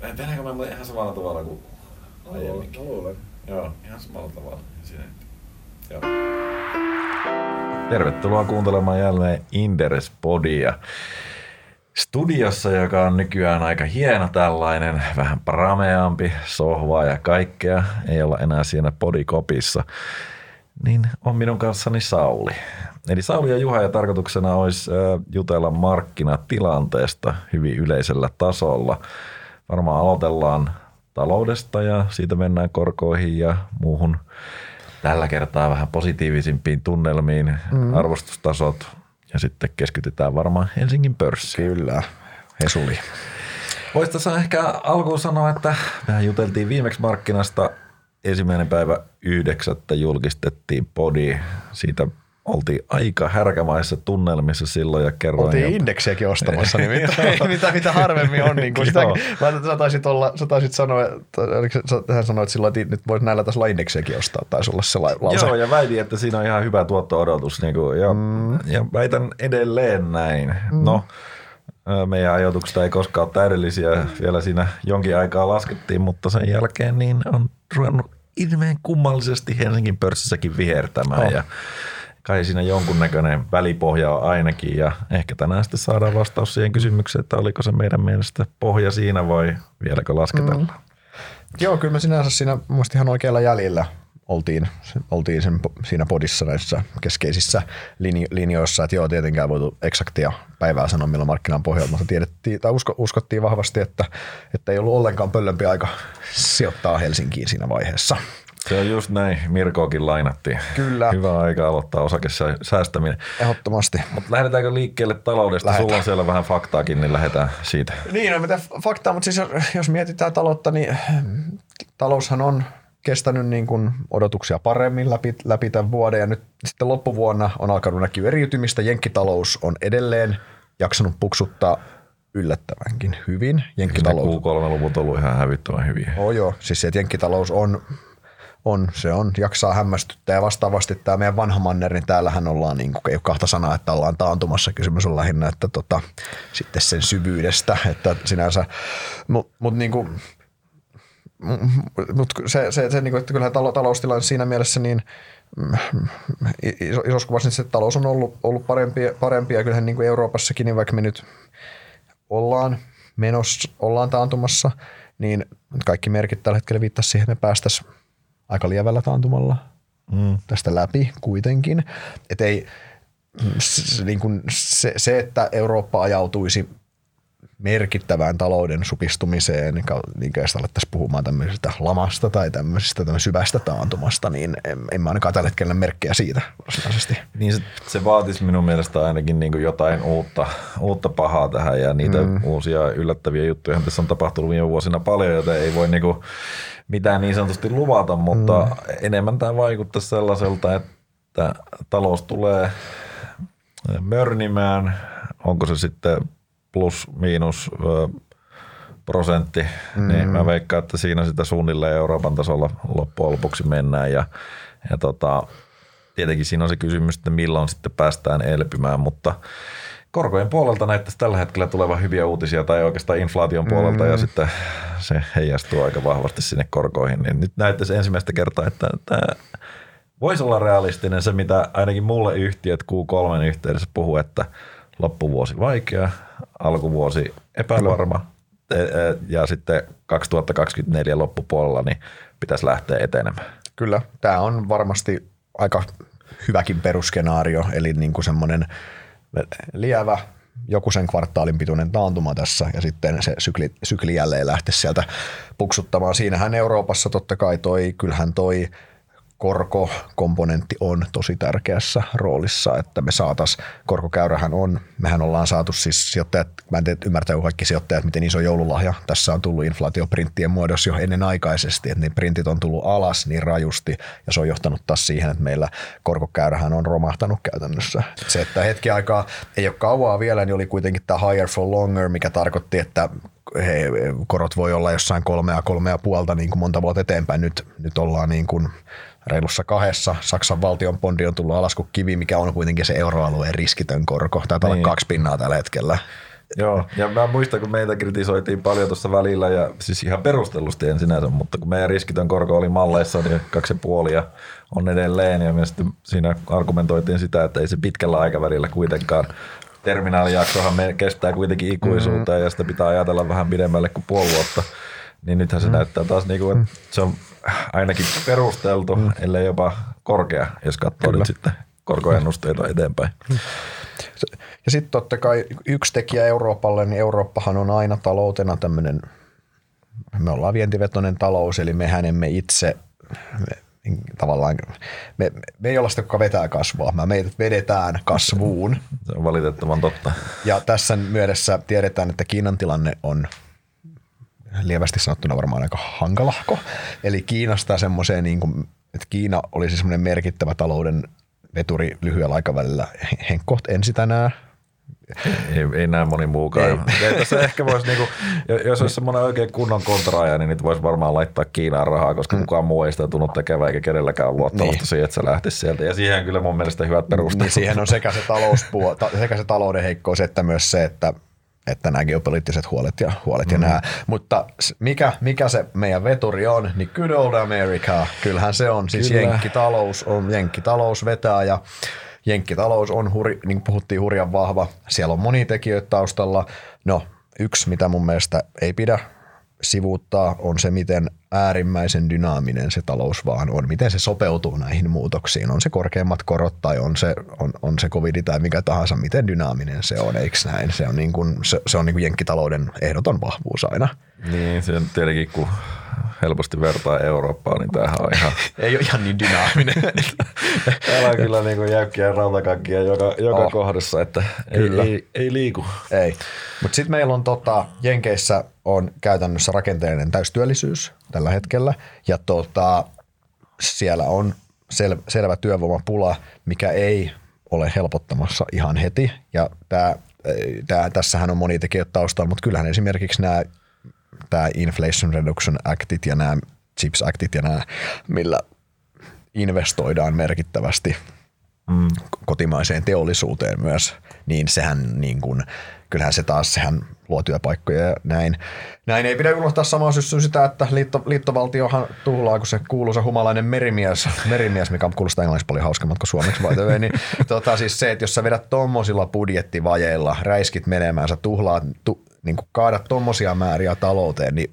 Tehdäänkö me ihan samalla tavalla kuin aiemminkin? Luulen. Joo, ihan samalla tavalla. Siinä, Joo. Tervetuloa kuuntelemaan jälleen Inderes Podia. Studiossa, joka on nykyään aika hieno tällainen, vähän prameampi, sohvaa ja kaikkea, ei olla enää siinä podikopissa, niin on minun kanssani Sauli. Eli Sauli ja Juha ja tarkoituksena olisi jutella markkinatilanteesta hyvin yleisellä tasolla. Varmaan aloitellaan taloudesta ja siitä mennään korkoihin ja muuhun tällä kertaa vähän positiivisimpiin tunnelmiin, mm. arvostustasot ja sitten keskitytään varmaan Helsingin pörssiin. Kyllä, Hesuli. Voisi tässä ehkä alkuun sanoa, että mehän juteltiin viimeksi markkinasta ensimmäinen päivä yhdeksättä julkistettiin podi. Siitä oltiin aika härkämaissa tunnelmissa silloin ja kerroin. Oltiin jo... indeksiäkin ostamassa, niin mitä, mitä, mitä, harvemmin on. Niin kuin sitä, mä, sä, taisit olla, sä taisit sanoa, että hän sanoi, että silloin, että nyt voisi näillä tasolla indeksiäkin ostaa, taisi olla sellainen lause. Joo, ja väitin, että siinä on ihan hyvä tuotto-odotus. Niin kuin, ja, mm. ja väitän edelleen näin. Mm. No, meidän ajatukset ei koskaan ole täydellisiä. Vielä siinä jonkin aikaa laskettiin, mutta sen jälkeen niin on ruvennut ilmeen kummallisesti Helsingin pörssissäkin vihertämään. Oh. Ja kai siinä jonkunnäköinen välipohja on ainakin ja ehkä tänään sitten saadaan vastaus siihen kysymykseen, että oliko se meidän mielestä pohja siinä vai vieläkö lasketellaan. Mm. Joo, kyllä me sinänsä siinä muista ihan oikealla jäljellä oltiin, oltiin sen, siinä podissa näissä keskeisissä linjo- linjoissa, että joo, tietenkään voitu eksaktia päivää sanoa, milloin markkinan pohjalta, mutta tiedettiin, tai usko, uskottiin vahvasti, että, että ei ollut ollenkaan pöllömpi aika sijoittaa Helsinkiin siinä vaiheessa. Se on just näin. Mirkoakin lainattiin. Kyllä. Hyvä aika aloittaa osakesäästäminen. Ehdottomasti. Mutta lähdetäänkö liikkeelle taloudesta? Lähetään. Sulla on siellä vähän faktaakin, niin lähdetään siitä. Niin, no mitä faktaa, mutta siis jos mietitään taloutta, niin taloushan on kestänyt niin kuin odotuksia paremmin läpi, läpi tämän vuoden ja nyt sitten loppuvuonna on alkanut näkyä eriytymistä. Jenkkitalous on edelleen jaksanut puksuttaa yllättävänkin hyvin. Jenkkitalous. Q3-luvut on ollut ihan hävittävän hyviä. Oh joo, siis se, että jenkkitalous on on, se on, jaksaa hämmästyttää ja vastaavasti tämä meidän vanha manner, niin täällähän ollaan, niin kuin, ei ole kahta sanaa, että ollaan taantumassa, kysymys on lähinnä, että tota, sitten sen syvyydestä, että sinänsä, mutta mut, niin kuin, mutta se, se, se niin kuin, että kyllähän taloustilanne siinä mielessä niin iso, isossa kuvassa niin se talous on ollut, ollut parempi, parempi ja kyllähän niin kuin Euroopassakin, niin vaikka me nyt ollaan menossa, ollaan taantumassa, niin kaikki merkit tällä hetkellä viittasi siihen, että me päästäisiin aika lievällä taantumalla mm. tästä läpi kuitenkin. Et ei, se, niin kuin se, se, että Eurooppa ajautuisi merkittävään talouden supistumiseen, niin, niin jos alettaisiin puhumaan tämmöisestä lamasta tai tämmöisestä syvästä taantumasta, niin en, en mä ainakaan tällä hetkellä merkkejä siitä varsinaisesti. Niin se, se vaatisi minun mielestä ainakin niin kuin jotain uutta, uutta pahaa tähän ja niitä mm. uusia yllättäviä juttuja tässä on tapahtunut viime vuosina paljon, joten ei voi niin kuin mitään niin sanotusti luvata, mutta mm. enemmän tämä vaikuttaa sellaiselta, että talous tulee mörnimään, onko se sitten plus miinus prosentti, mm. niin mä veikkaan, että siinä sitä suunnilleen Euroopan tasolla loppujen lopuksi mennään ja, ja tota, tietenkin siinä on se kysymys, että milloin sitten päästään elpymään, mutta korkojen puolelta näyttäisi tällä hetkellä tulevan hyviä uutisia tai oikeastaan inflaation puolelta mm. ja sitten se heijastuu aika vahvasti sinne korkoihin. Niin nyt näyttäisi ensimmäistä kertaa, että tämä voisi olla realistinen se, mitä ainakin mulle yhtiöt Q3 yhteydessä puhuu, että loppuvuosi vaikea, alkuvuosi epävarma e, e, ja sitten 2024 loppupuolella niin pitäisi lähteä etenemään. Kyllä, tämä on varmasti aika hyväkin perusskenaario, eli niin kuin semmoinen – lievä joku sen kvartaalin pituinen taantuma tässä ja sitten se sykli, sykli jälleen lähti sieltä puksuttamaan. Siinähän Euroopassa totta kai toi, kyllähän toi korkokomponentti on tosi tärkeässä roolissa, että me saatas, korkokäyrähän on, mehän ollaan saatu siis sijoittajat, mä en tiedä ymmärtää kaikki sijoittajat, miten iso joululahja tässä on tullut inflaatioprinttien muodossa jo ennen aikaisesti, että niin printit on tullut alas niin rajusti ja se on johtanut taas siihen, että meillä korkokäyrähän on romahtanut käytännössä. Se, että hetki aikaa ei ole kauaa vielä, niin oli kuitenkin tämä higher for longer, mikä tarkoitti, että he, korot voi olla jossain kolmea, kolmea puolta niin kuin monta vuotta eteenpäin. Nyt, nyt ollaan niin kuin reilussa kahdessa. Saksan valtion bondi on tullut alas kuin kivi, mikä on kuitenkin se euroalueen riskitön korko. Taitaa niin. olla kaksi pinnaa tällä hetkellä. Joo, ja mä muistan, kun meitä kritisoitiin paljon tuossa välillä, ja siis ihan perustellusti en sinänsä, mutta kun meidän riskitön korko oli malleissa, niin kaksi ja puoli ja on edelleen, ja sitten siinä argumentoitiin sitä, että ei se pitkällä aikavälillä kuitenkaan terminaalijaksohan me kestää kuitenkin ikuisuuteen mm-hmm. ja sitä pitää ajatella vähän pidemmälle kuin puoli vuotta. Niin nythän se mm. näyttää taas, niin kuin, että se on ainakin perusteltu, mm. ellei jopa korkea, jos katsoo Kyllä. nyt sitten korkoennusteita eteenpäin. Ja sitten totta kai yksi tekijä Euroopalle, niin Eurooppahan on aina taloutena tämmöinen, me ollaan vientivetoinen talous, eli mehän emme itse, me, tavallaan, me, me ei olla sitä, kuka vetää kasvua, me meidät vedetään kasvuun. Se on valitettavan totta. Ja tässä myödessä tiedetään, että Kiinan tilanne on lievästi sanottuna varmaan aika hankalahko. Eli Kiinasta semmoiseen, niin kuin, että Kiina olisi semmoinen merkittävä talouden veturi lyhyellä aikavälillä. Henkkoht en sitä näe. Ei, ei näe moni muukaan. Ei. Tässä ehkä voisi, niinku, jos olisi semmoinen oikein kunnon kontraaja, niin niitä voisi varmaan laittaa Kiinaan rahaa, koska mm. kukaan muu ei sitä tunnu tekevää eikä kenelläkään luottamusta niin. siihen, että se lähtisi sieltä. Ja siihen kyllä mun mielestä hyvät perustelut. Niin siihen on sekä se, talouspuo, sekä se talouden heikkous että myös se, että että nämä geopoliittiset huolet ja, huolet mm. ja nämä. Mutta mikä, mikä se meidän veturi on, niin good old America, kyllähän se on. Siis Kyllä. jenkkitalous on, jenkkitalous vetää ja jenkkitalous on, huri, niin kuin puhuttiin, hurjan vahva. Siellä on monia tekijöitä taustalla. No, yksi, mitä mun mielestä ei pidä sivuuttaa, on se, miten äärimmäisen dynaaminen se talous vaan on, miten se sopeutuu näihin muutoksiin. On se korkeammat korot tai on se, on, on se covid tai mikä tahansa, miten dynaaminen se on, eikö näin? Se on, niin kuin, se, se on niin kuin jenkkitalouden ehdoton vahvuus aina. Niin, se on tietenkin, kun helposti vertaa Eurooppaa, niin tämähän on ihan... ei ole ihan niin dynaaminen. Täällä on kyllä niin kuin jäykkiä rautakankia joka, joka oh. kohdassa, että kyllä. Ei, ei, ei liiku. Ei, mutta sitten meillä on tota, Jenkeissä on käytännössä rakenteellinen täystyöllisyys tällä hetkellä ja tota, siellä on sel, selvä työvoimapula, mikä ei ole helpottamassa ihan heti ja tämä Tää, tässähän on moni tekijä taustalla, mutta kyllähän esimerkiksi nämä tämä Inflation Reduction Actit ja nämä CHIPS Actit ja nämä, millä investoidaan merkittävästi mm. kotimaiseen teollisuuteen myös, niin sehän niin kuin, kyllähän se taas sehän luo työpaikkoja ja näin. Näin ei pidä unohtaa samaa syssyä sitä, että liitto, liittovaltiohan tuhlaa, kun se kuuluisa humalainen merimies, merimies mikä kuulostaa englanniksi paljon hauskemmat kuin suomeksi by the way, niin tota, siis se, että jos sä vedät tommosilla budjettivajeilla, räiskit menemään, sä tuhlaat, tu, niin kuin kaada tuommoisia määriä talouteen, niin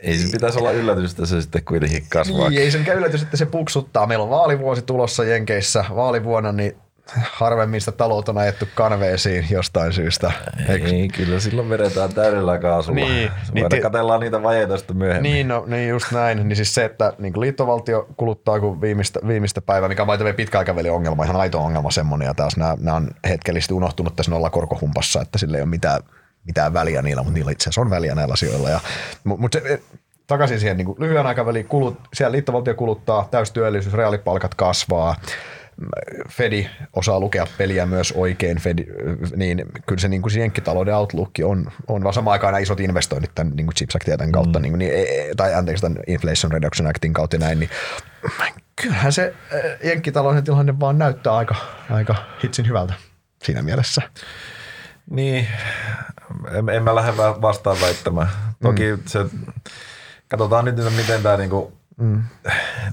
ei se pitäisi olla yllätys, että se sitten kuitenkin kasvaa. Niin, ei se mikään yllätys, että se puksuttaa. Meillä on vaalivuosi tulossa Jenkeissä vaalivuonna, niin harvemmin sitä taloutta on ajettu kanveesiin jostain syystä. Eikö? Ei, kyllä silloin vedetään täydellä kaasulla. Niin, niin ti- katsellaan niitä vajeita sitten myöhemmin. Niin, no, niin just näin. Niin siis se, että niin liittovaltio kuluttaa kuin viimeistä, viimeistä päivää, mikä on pitkä aikavälin ongelma, ihan aito ongelma semmoinen. Ja taas nämä, nämä on hetkellisesti unohtunut tässä nolla korkohumpassa, että sillä ei ole mitään mitään väliä niillä, mutta niillä itse asiassa on väliä näillä asioilla. Ja, mutta se, takaisin siihen niin lyhyen aikavälin, kulut, siellä liittovaltio kuluttaa, täystyöllisyys, reaalipalkat kasvaa, Fedi osaa lukea peliä myös oikein, Fedi, niin kyllä se, niin kuin jenkkitalouden outlook on, on vaan samaan aikaan nämä isot investoinnit tämän niin kuin Chips Actin kautta, mm. niin, niin, tai anteeksi tämän Inflation Reduction Actin kautta näin, niin kyllähän se jenkkitalouden tilanne vaan näyttää aika, aika hitsin hyvältä siinä mielessä. Niin, en, en mä lähde vastaan väittämään. Toki mm. se, katsotaan nyt, miten tämä niinku, mm.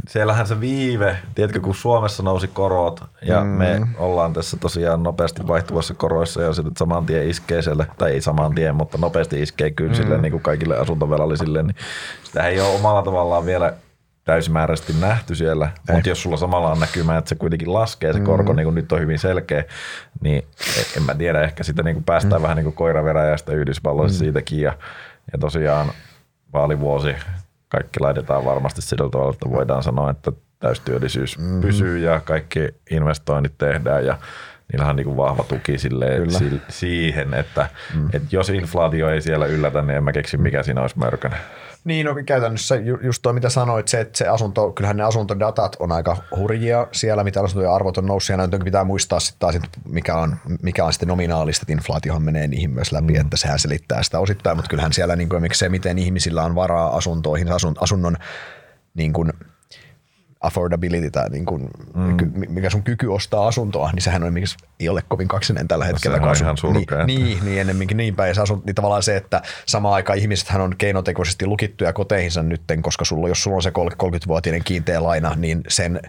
Siellähän se viive, tiedätkö, kun Suomessa nousi korot ja mm. me ollaan tässä tosiaan nopeasti vaihtuvassa koroissa ja sitten saman tien iskee siellä, tai ei saman tien, mutta nopeasti iskee kynsille mm. niin kuin kaikille asuntovelallisille, niin sitä ei ole omalla tavallaan vielä täysimääräisesti nähty siellä, mutta jos sulla samalla on näkymä, että se kuitenkin laskee se mm. korko, niin kuin nyt on hyvin selkeä, niin en mä tiedä, ehkä sitä niin kuin päästään mm. vähän niin kuin koiraveräjästä Yhdysvalloissa mm. siitäkin ja, ja tosiaan vaalivuosi kaikki laitetaan varmasti sillä tavalla, että voidaan sanoa, että täystyöllisyys mm. pysyy ja kaikki investoinnit tehdään ja niillä on niin vahva tuki silleen, si- siihen, että, mm. että jos inflaatio ei siellä yllätä, niin en mä keksi mikä siinä olisi mörkönä. Niin, no käytännössä ju, just tuo, mitä sanoit, se, että se asunto, kyllähän ne asuntodatat on aika hurjia siellä, mitä asuntojen arvot on noussut, ja näin pitää muistaa sitten taas, mikä on, mikä on sitten nominaalista, että inflaatiohan menee niihin myös läpi, mm. että sehän selittää sitä osittain, mutta kyllähän siellä niin kuin, se, miten ihmisillä on varaa asuntoihin, asun, asunnon niin kuin, affordability tai niin kuin, mm. mikä sun kyky ostaa asuntoa, niin sehän on, ei ole kovin kaksinen tällä no hetkellä. No, on ihan surkea. Niin, niin, niin, ennemminkin niin päin. Se asun, niin tavallaan se, että samaan aikaan ihmisethän on keinotekoisesti lukittuja koteihinsa nytten, koska sulla, jos sulla on se 30-vuotinen kiinteä laina, niin sen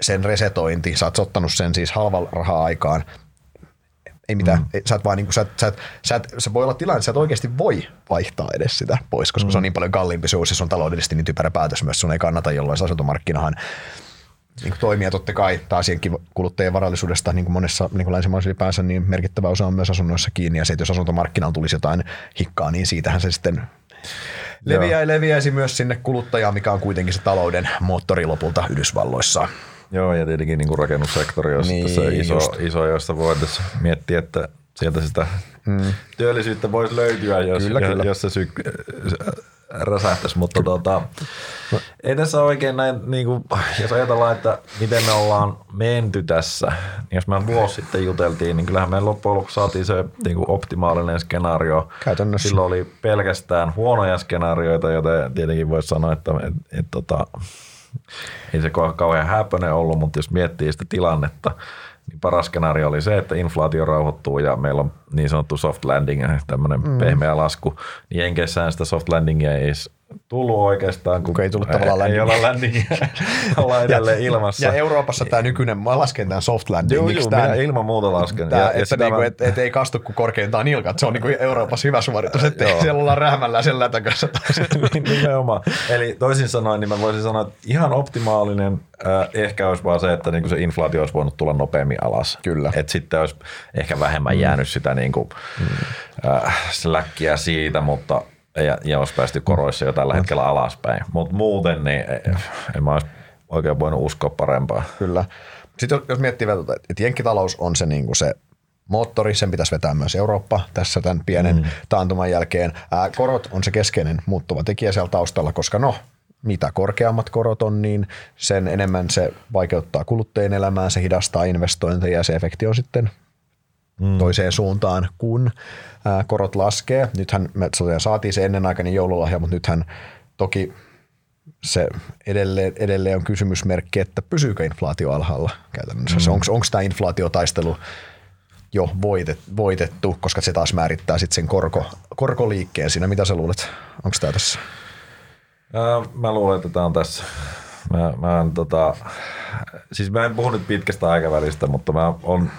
sen resetointi, sä oot ottanut sen siis halvalla rahaa aikaan, ei mitään, mm. sä et vaan niinku, sä, sä, et, sä, et, se voi olla tilanne, että sä et oikeasti voi vaihtaa edes sitä pois, koska mm. se on niin paljon kalliimpi, se on, se on taloudellisesti niin typerä päätös myös, sun ei kannata, jolloin se asuntomarkkinahan niin kuin toimia totta kai taas kuluttajien varallisuudesta niin kuin monessa niin kuin länsimaissa ylipäänsä, niin merkittävä osa on myös asunnoissa kiinni ja se, että jos asuntomarkkinaan tulisi jotain hikkaa, niin siitähän se sitten leviää, leviäisi myös sinne kuluttajaan, mikä on kuitenkin se talouden moottori lopulta Yhdysvalloissa. Joo, ja tietenkin niin kuin rakennussektori on niin, se iso, iso, josta voitaisiin miettiä, että sieltä sitä mm. työllisyyttä voisi löytyä, jos, kyllä, jos, kyllä. jos se syk- räsähtäisi, mutta tota, ei tässä oikein näin, niin kuin, jos ajatellaan, että miten me ollaan menty tässä, niin jos me vuosi sitten juteltiin, niin kyllähän me loppujen lopuksi saatiin se niin kuin optimaalinen skenaario. Käytännössä. Silloin oli pelkästään huonoja skenaarioita, joten tietenkin voisi sanoa, että et, et, et, tota, ei se kauhean häpöinen ollut, mutta jos miettii sitä tilannetta, niin paras skenaario oli se, että inflaatio rauhoittuu ja meillä on niin sanottu soft landing, tämmöinen mm. pehmeä lasku. Niin Jenkeissään sitä soft landingia ei edes tullut oikeastaan. Kun ei tullut tavallaan landingia. Ei olla landingia, ollaan edelleen ja, ilmassa. Ja Euroopassa tämä nykyinen, mä lasken tämän soft landing. Joo, joo, tämä, ilman muuta lasken. Tämä, ja, että ja niinku, mä... et, et, ei kastu kuin korkeintaan nilkat, se on niinku Euroopassa hyvä suoritus, että siellä ollaan rähmällä sen lätän kanssa. Nimenomaan. Eli toisin sanoen, niin mä voisin sanoa, että ihan optimaalinen äh, ehkä olisi vaan se, että niinku se inflaatio olisi voinut tulla nopeammin alas. Kyllä. Että sitten olisi ehkä vähemmän mm. jäänyt sitä niinku, mm. äh, släkkiä siitä, mutta – ja, ja olisi päästy koroissa jo tällä hetkellä alaspäin. Mutta muuten niin en mä olisi oikein voinut uskoa parempaa. Kyllä. Sitten jos miettii vielä, että jenkkitalous on se, niin kuin se moottori, sen pitäisi vetää myös Eurooppa tässä tämän pienen mm. taantuman jälkeen. Ää, korot on se keskeinen muuttuva tekijä siellä taustalla, koska no, mitä korkeammat korot on, niin sen enemmän se vaikeuttaa kuluttajien elämää, se hidastaa investointeja ja se efekti on sitten mm. toiseen suuntaan, kun ää, korot laskee. Nythän me saatiin se ennenaikainen joululahja, mutta nythän toki se edelleen, edelleen on kysymysmerkki, että pysyykö inflaatio alhaalla käytännössä. Mm. Onko tämä inflaatiotaistelu jo voitet, voitettu, koska se taas määrittää sitten sen korko, korkoliikkeen siinä. Mitä sä luulet? Onko tämä tässä? Mä luulen, että tämä on tässä. Mä, mä en, tota, siis mä en puhu nyt pitkästä aikavälistä, mutta mä on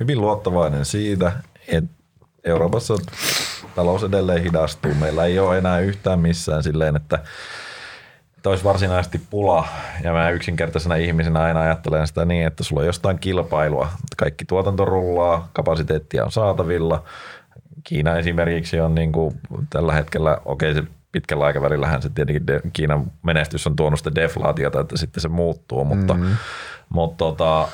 hyvin luottavainen siitä, että Euroopassa talous edelleen hidastuu. Meillä ei ole enää yhtään missään silleen, että olisi varsinaisesti pula. Ja mä yksinkertaisena ihmisenä aina ajattelen sitä niin, että sulla on jostain kilpailua. Kaikki tuotanto rullaa, kapasiteettia on saatavilla. Kiina esimerkiksi on niin kuin tällä hetkellä, okei okay, se pitkällä aikavälillähän se tietenkin de, Kiinan menestys on tuonut sitä deflaatiota, että sitten se muuttuu, mutta, mm-hmm. Mutta tota,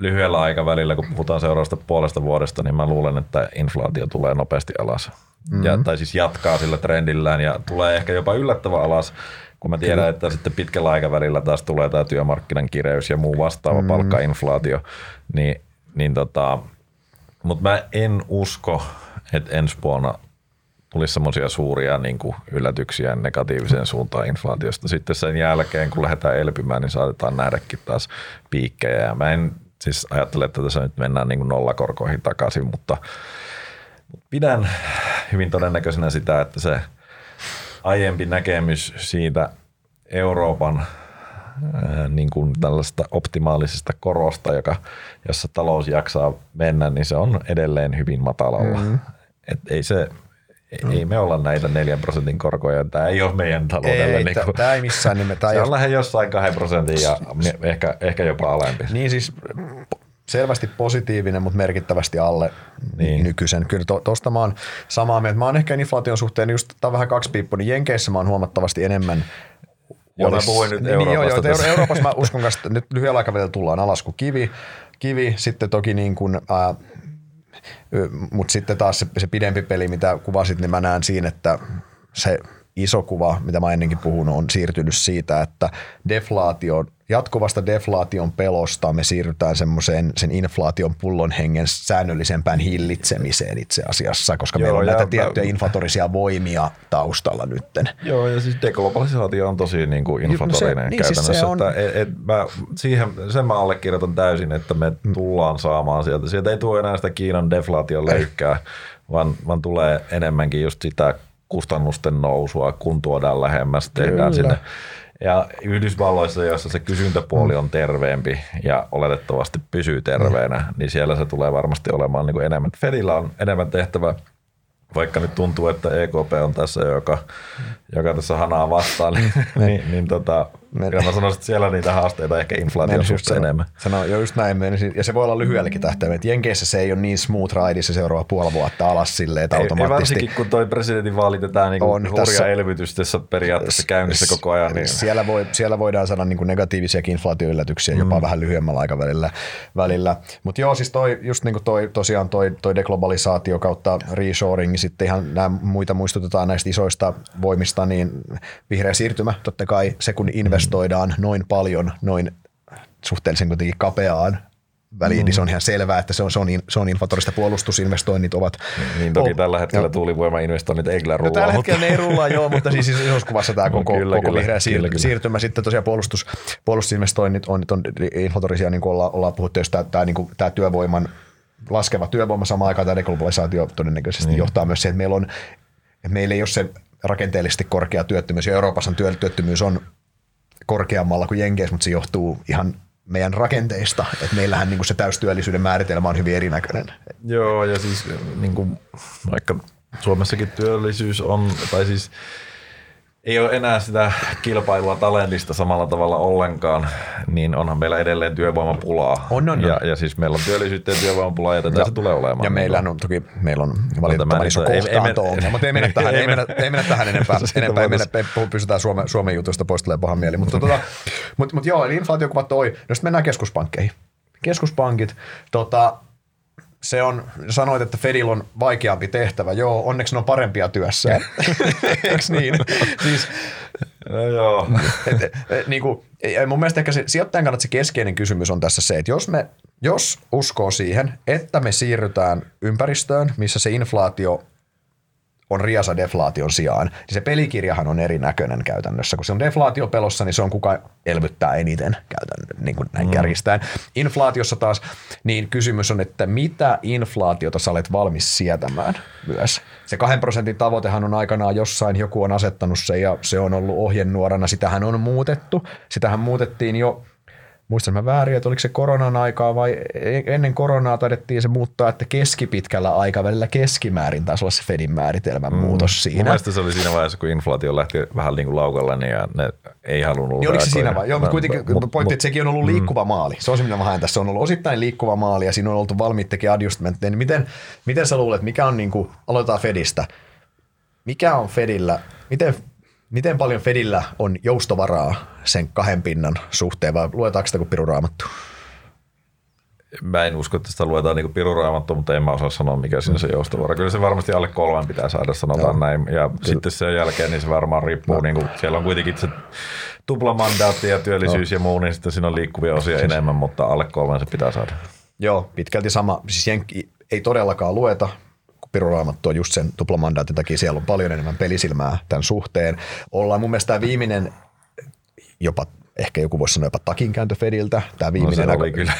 lyhyellä aikavälillä, kun puhutaan seuraavasta puolesta vuodesta, niin mä luulen, että inflaatio tulee nopeasti alas. Mm-hmm. Ja, tai siis jatkaa sillä trendillään ja tulee ehkä jopa yllättävän alas, kun mä tiedän, Kyllä. että sitten pitkällä aikavälillä taas tulee tämä työmarkkinan kireys ja muu vastaava mm-hmm. palkkainflaatio, niin, niin tota, mutta mä en usko, että ensi vuonna tulisi semmoisia suuria niin kuin yllätyksiä negatiiviseen suuntaan inflaatiosta. Sitten sen jälkeen, kun lähdetään elpymään, niin saatetaan nähdäkin taas piikkejä. Ja mä en siis ajattele, että tässä nyt mennään niin kuin nollakorkoihin takaisin, mutta pidän hyvin todennäköisenä sitä, että se aiempi näkemys siitä Euroopan niin kuin tällaista optimaalisesta korosta, joka, jossa talous jaksaa mennä, niin se on edelleen hyvin matalalla. Mm. Et ei se Mm. Ei me olla näitä 4 prosentin korkoja. Tämä ei ole meidän taloudelle. Ei, niin kuin, tämä ei missään nimessä. Se on lähden jossain 2 prosentin ja ehkä, ehkä jopa alempi. Niin siis selvästi positiivinen, mutta merkittävästi alle niin. nykyisen. Kyllä tuosta to, mä oon samaa mieltä. Mä oon ehkä inflaation suhteen just, tämä on vähän kaksipiippu, niin Jenkeissä mä oon huomattavasti enemmän Joo, mä puhuin nyt niin, Euroopasta. Niin, joo, joo, Euroopassa mä uskon, että nyt lyhyellä aikavälillä tullaan alas kuin kivi. Kivi sitten toki niin kuin, äh, mutta sitten taas se, se pidempi peli, mitä kuvasit, niin mä näen siinä, että se iso kuva, mitä mä ennenkin puhunut, on siirtynyt siitä, että deflaation, jatkuvasta deflaation pelosta me siirrytään semmoiseen sen inflaation pullon hengen säännöllisempään hillitsemiseen itse asiassa, koska Joo, meillä on näitä tiettyjä mä... inflatorisia voimia taustalla nytten. Joo, ja siis deglobalisaatio on tosi niin kuin inflatorinen no se, niin, käytännössä. Siis se on... että et, et mä, siihen, sen mä allekirjoitan täysin, että me mm. tullaan saamaan sieltä. Sieltä ei tule enää sitä Kiinan deflaation leikkää, vaan, vaan tulee enemmänkin just sitä kustannusten nousua, kun tuodaan lähemmäs, tehdään Kyllä. sinne. Ja Yhdysvalloissa, jossa se kysyntäpuoli on terveempi ja oletettavasti pysyy terveenä, mm. niin siellä se tulee varmasti olemaan niin kuin enemmän. Fedillä on enemmän tehtävä vaikka nyt tuntuu, että EKP on tässä, joka, joka tässä hanaa vastaan, niin, niin, niin tota, ja mä sanoisin, että siellä niitä haasteita ehkä inflaation suhteen enemmän. Sano, jo just näin, ja se voi olla lyhyelläkin tähtäimellä. Jenkeissä se ei ole niin smooth ride se seuraava puoli vuotta alas silleen, että automaattisesti. Ei, varsinkin kun toi presidentin vaalitetään niin on, hurja tässä, elvytys tässä periaatteessa käynnissä koko ajan. Niin. Siellä, voi, siellä voidaan saada niin negatiivisiakin inflaatioyllätyksiä mm. jopa vähän lyhyemmällä aikavälillä. Välillä. Mutta joo, siis toi, just niin kuin toi, tosiaan toi, toi deglobalisaatio kautta reshoring, sitten ihan nämä muita muistutetaan näistä isoista voimista, niin vihreä siirtymä, totta kai se kun investoidaan noin paljon noin suhteellisen kuitenkin kapeaan väliin, mm. niin se on ihan selvää, että se on, se on, se on inflatorista puolustusinvestoinnit ovat. Niin toki oh, tällä hetkellä jo. tuulivoimainvestoinnit ei kyllä rullaa. No, tällä hetkellä ne ei rullaa, joo, mutta siis isossa kuvassa tämä koko, no, kyllä, koko kyllä, vihreä kyllä, kyllä. siirtymä. Sitten tosiaan puolustus, puolustusinvestoinnit on, on inflatorisia, niin kuin ollaan, ollaan puhuttu, jos tämä, tämä, niin kuin, tämä työvoiman laskeva työvoima samaan aikaan tämä deglobalisaatio todennäköisesti niin. johtaa myös siihen, että meillä on että meillä ei ole se rakenteellisesti korkea työttömyys, ja Euroopassa työttömyys on korkeammalla kuin Jenkeissä, mutta se johtuu ihan meidän rakenteista, että meillähän niin se täystyöllisyyden määritelmä on hyvin erinäköinen. Joo, ja siis niin kuin, vaikka Suomessakin työllisyys on, tai siis ei ole enää sitä kilpailua talentista samalla tavalla ollenkaan, niin onhan meillä edelleen työvoimapulaa. On, on, ja, ja siis meillä on työllisyyttä ja työvoimapulaa ja tätä ja, se tulee olemaan. Ja meillä on toki, meillä on valitettavan iso kohtaanto-ongelma, mutta ei mennä tähän, ei mennä, ei mennä tähän enempää, enempää ei mennä, pysytään Suomen, Suomen jutusta pois tulee paha mieli. Mutta tota, mut, mut joo, eli inflaatiokuva toi, no sitten mennään keskuspankkeihin. Keskuspankit, tota, se on, sanoit, että Fedillä on vaikeampi tehtävä. Joo, onneksi ne on parempia työssä. Eikö niin? siis, no joo. Et, et, et, niin kuin, mun mielestä ehkä se, sijoittajan kannalta se keskeinen kysymys on tässä se, että jos me jos uskoo siihen, että me siirrytään ympäristöön, missä se inflaatio on riasa deflaation sijaan, niin se pelikirjahan on erinäköinen käytännössä. Kun se on deflaatiopelossa, niin se on kuka elvyttää eniten käytännössä, niin kuin näin mm. kärjistään. Inflaatiossa taas, niin kysymys on, että mitä inflaatiota sä olet valmis sietämään myös. Se kahden prosentin tavoitehan on aikanaan jossain, joku on asettanut se ja se on ollut ohjenuorana, sitähän on muutettu. Sitähän muutettiin jo muistan mä väärin, että oliko se koronan aikaa vai e- ennen koronaa taidettiin se muuttaa, että keskipitkällä aikavälillä keskimäärin taisi olla se Fedin määritelmän mm. muutos siinä. Mielestäni se oli siinä vaiheessa, kun inflaatio lähti vähän niin kuin laukalle, niin ja ne ei halunnut niin oliko se siinä vaiheessa? Joo, mutta kuitenkin mut, pointti, että sekin on ollut mm. liikkuva maali. Se on se, mitä mä haen tässä. On ollut osittain liikkuva maali ja siinä on oltu valmiit tekemään adjustmentteja. Niin miten, miten sä luulet, mikä on, niin kuin, aloitetaan Fedistä, mikä on Fedillä, miten Miten paljon Fedillä on joustovaraa sen kahden pinnan suhteen vai luetaanko sitä kuin piruraamattu? Mä en usko, että sitä luetaan niin piruraamattu, mutta en mä osaa sanoa, mikä siinä se joustovara. Kyllä se varmasti alle kolmen pitää saada, sanotaan no. näin. Ja Kyllä. sitten sen jälkeen niin se varmaan riippuu, no. niin kuin, siellä on kuitenkin se tuplamandaatti ja työllisyys no. ja muu, niin sitten siinä on liikkuvia osia siis. enemmän, mutta alle kolmen se pitää saada. Joo, pitkälti sama. Siis ei todellakaan lueta, piruraamattu on just sen tuplamandaatin takia, siellä on paljon enemmän pelisilmää tämän suhteen. Ollaan mun mielestä tämä viimeinen jopa ehkä joku voisi sanoa jopa takinkääntö Fediltä. Tämä viimeinen no se oli kyllä.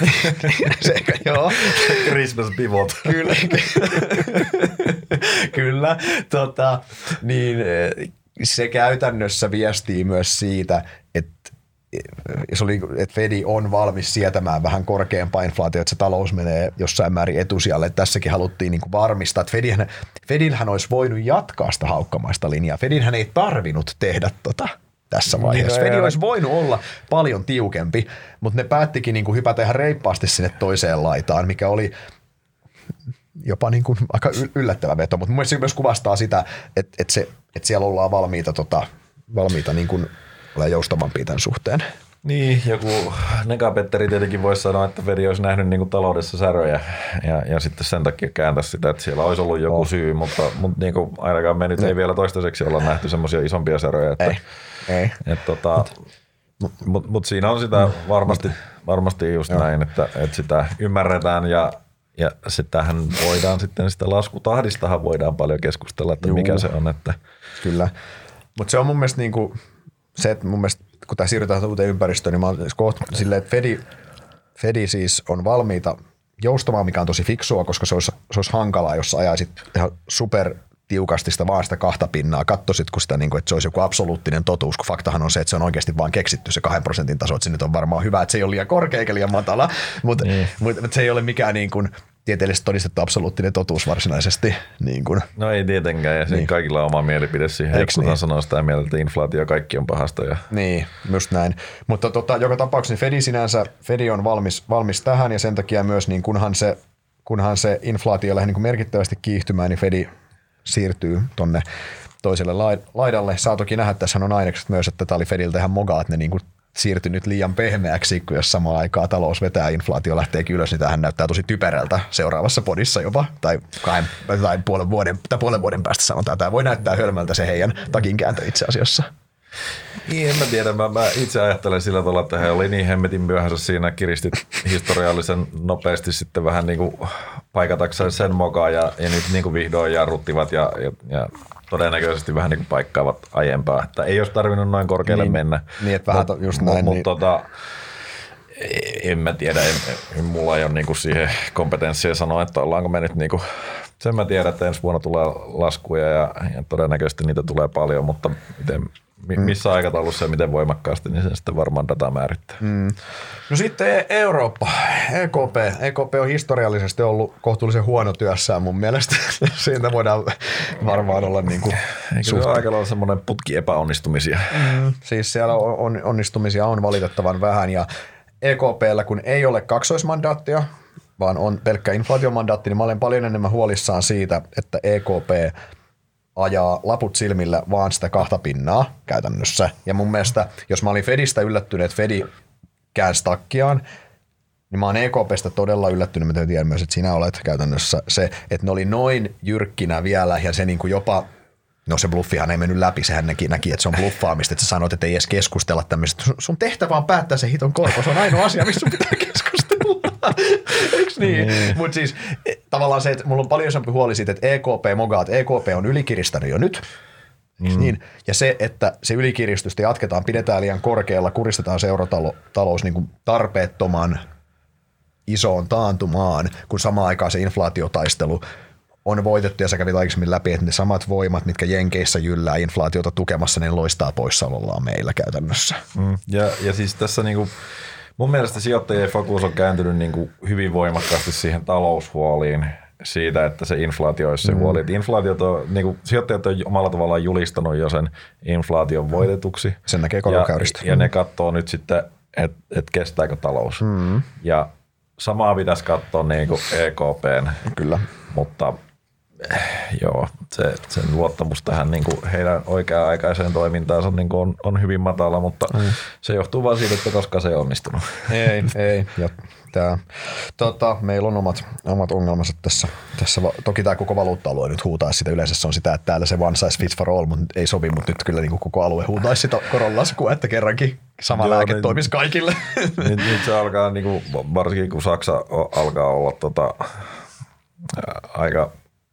se, joo. Christmas pivot. kyllä. kyllä. Tota, niin, se käytännössä viestii myös siitä, että se oli, että Fedi on valmis sietämään vähän korkeampaa inflaatiota, että se talous menee jossain määrin etusijalle. Tässäkin haluttiin niin kuin varmistaa, että Fedinhän, Fedinhän olisi voinut jatkaa sitä haukkamaista linjaa. Fedinhän ei tarvinnut tehdä tota tässä niin, vaiheessa. Niin, Fedi olisi voinut olla paljon tiukempi, mutta ne päättikin niin kuin hypätä ihan reippaasti sinne toiseen laitaan, mikä oli jopa niin kuin aika yllättävä veto, mutta mun se myös kuvastaa sitä, että, että, se, että siellä ollaan valmiita, tota, valmiita niin kuin ole joustavampia tämän suhteen. Niin, joku Negapetteri tietenkin voisi sanoa, että Fedi olisi nähnyt niin kuin taloudessa säröjä ja, ja sitten sen takia kääntä sitä, että siellä olisi ollut joku oh. syy, mutta, mutta niin kuin ainakaan me nyt ei vielä toistaiseksi olla nähty semmoisia isompia säröjä. Että, Ei. Ei. että, tota, mutta mut, mut siinä on sitä varmasti, varmasti just näin, että, että sitä ymmärretään ja, ja sitähän voidaan sitten sitä laskutahdistahan voidaan paljon keskustella, että Juu. mikä se on. Että, Kyllä. Mutta se on mun mielestä niinku, se, että mun mielestä kun tämä siirrytään uuteen ympäristöön, niin mä oon kohta silleen, että Fedi, Fedi siis on valmiita joustamaan, mikä on tosi fiksua, koska se olisi, se olisi hankalaa, jos ajaisit ihan super tiukasti sitä vaan sitä kahta pinnaa, katsoisit, kun sitä, niin kuin, että se olisi joku absoluuttinen totuus, kun faktahan on se, että se on oikeasti vaan keksitty se kahden prosentin taso, että se nyt on varmaan hyvä, että se ei ole liian korkea eikä liian matala, mutta, Niin. mutta, mutta se ei ole mikään niin kuin, tieteellisesti todistettu absoluuttinen totuus varsinaisesti. Niin kuin. no ei tietenkään, ja niin. Kaikilla on oma mielipide siihen. Eiks Jotkut niin? sanoo sitä mieltä, että inflaatio kaikki on pahasta. Ja, Niin, just näin. Mutta tota, joka tapauksessa niin Fedi sinänsä, Fedi on valmis, valmis tähän ja sen takia myös niin kunhan se, kunhan se inflaatio lähde niin merkittävästi kiihtymään, niin Fedi siirtyy tonne toiselle lai- laidalle. Saa toki nähdä, tässä on ainekset myös, että tämä oli Fediltä ihan moga, että ne niin kuin siirtynyt liian pehmeäksi, kun jos samaan aikaan talous vetää inflaatio lähtee ylös, niin tämähän näyttää tosi typerältä seuraavassa podissa jopa, tai, kahden, tai puolen, vuoden, tai puolen vuoden päästä sanotaan. Tämä voi näyttää hölmöltä se heidän takinkääntö itse asiassa. Niin, en mä tiedä. Mä, mä itse ajattelen sillä tavalla, että he oli niin hemmetin myöhässä siinä, kiristit historiallisen nopeasti sitten vähän niin kuin paikatakseen sen mokaa ja, ja nyt niin kuin vihdoin jarruttivat ja, ja, ja todennäköisesti vähän niin kuin paikkaavat aiempaa. Että ei olisi tarvinnut noin korkealle Niin, mennä. niin, että vähän to- just näin, Mutta niin- tota, en mä tiedä, en, en, mulla ei ole niinku siihen kompetenssia sanoa, että ollaanko me nyt niinku, sen mä tiedän, että ensi vuonna tulee laskuja ja, ja todennäköisesti niitä tulee paljon, mutta miten, mi, missä aikataulussa ja miten voimakkaasti, niin se sitten varmaan data määrittää. Mm. No sitten E- Eurooppa, EKP. EKP on historiallisesti ollut kohtuullisen huono työssään mun mielestä. Siitä voidaan varmaan olla niin kuin Eikö se ole aika lailla semmoinen putki epäonnistumisia? Siis siellä on, on, onnistumisia on valitettavan vähän ja EKPllä kun ei ole kaksoismandaattia, vaan on pelkkä inflaatiomandaatti, niin mä olen paljon enemmän huolissaan siitä, että EKP ajaa laput silmillä vaan sitä kahta pinnaa käytännössä. Ja mun mielestä, jos mä olin Fedistä yllättynyt, että Fedi käänsi takkiaan, niin mä oon EKPstä todella yllättynyt, mä tiedän myös, että sinä olet käytännössä se, että ne oli noin jyrkkinä vielä ja se niin kuin jopa No se bluffihan ei mennyt läpi, sehän näki, näki että se on bluffaamista, että sä sanoit, että ei edes keskustella tämmöistä. Sun- tehtävä on päättää se hiton korko, se on ainoa asia, missä sun pitää Eikö niin? niin. Mutta siis e, tavallaan se, että mulla on paljon isompi huoli siitä, että EKP mogaa, että EKP on ylikiristänyt jo nyt. Mm. Niin? Ja se, että se ylikiristystä jatketaan, pidetään liian korkealla, kuristetaan seuratalous niin kuin tarpeettoman isoon taantumaan, kun samaan aikaan se inflaatiotaistelu on voitettu ja sä kävit aikaisemmin läpi, että ne samat voimat, mitkä Jenkeissä jyllää inflaatiota tukemassa, ne loistaa poissaolollaan meillä käytännössä. Mm. Ja, ja siis tässä niinku, mun mielestä sijoittajien fokus on kääntynyt niinku hyvin voimakkaasti siihen taloushuoliin siitä, että se inflaatio olisi se mm. huoli. Inflaatiot on, niinku, sijoittajat on omalla tavallaan julistanut jo sen inflaation voitetuksi. Sen näkee ja, korokäyristä. ja ne katsoo nyt sitten, että et kestääkö talous. Mm. Ja samaa pitäisi katsoa niinku EKPn, Kyllä. mutta joo, se, sen luottamus tähän niin kuin heidän oikea-aikaiseen toimintaansa niin kuin on, on hyvin matala, mutta mm. se johtuu vain siitä, että koska se ei onnistunut. Ei, ei. Ja tää, tota, meillä on omat, omat ongelmansa tässä. tässä. Toki tämä koko valuutta-alue nyt huutaa sitä. Yleensä se on sitä, että täällä se one size fits for all, mutta ei sovi, mutta nyt kyllä niin kuin koko alue huutaisi sitä koronlaskua, että kerrankin sama Joo, lääke niin- toimisi kaikille. nyt, nyt se alkaa, niin kuin, varsinkin kun Saksa alkaa olla tota, aika,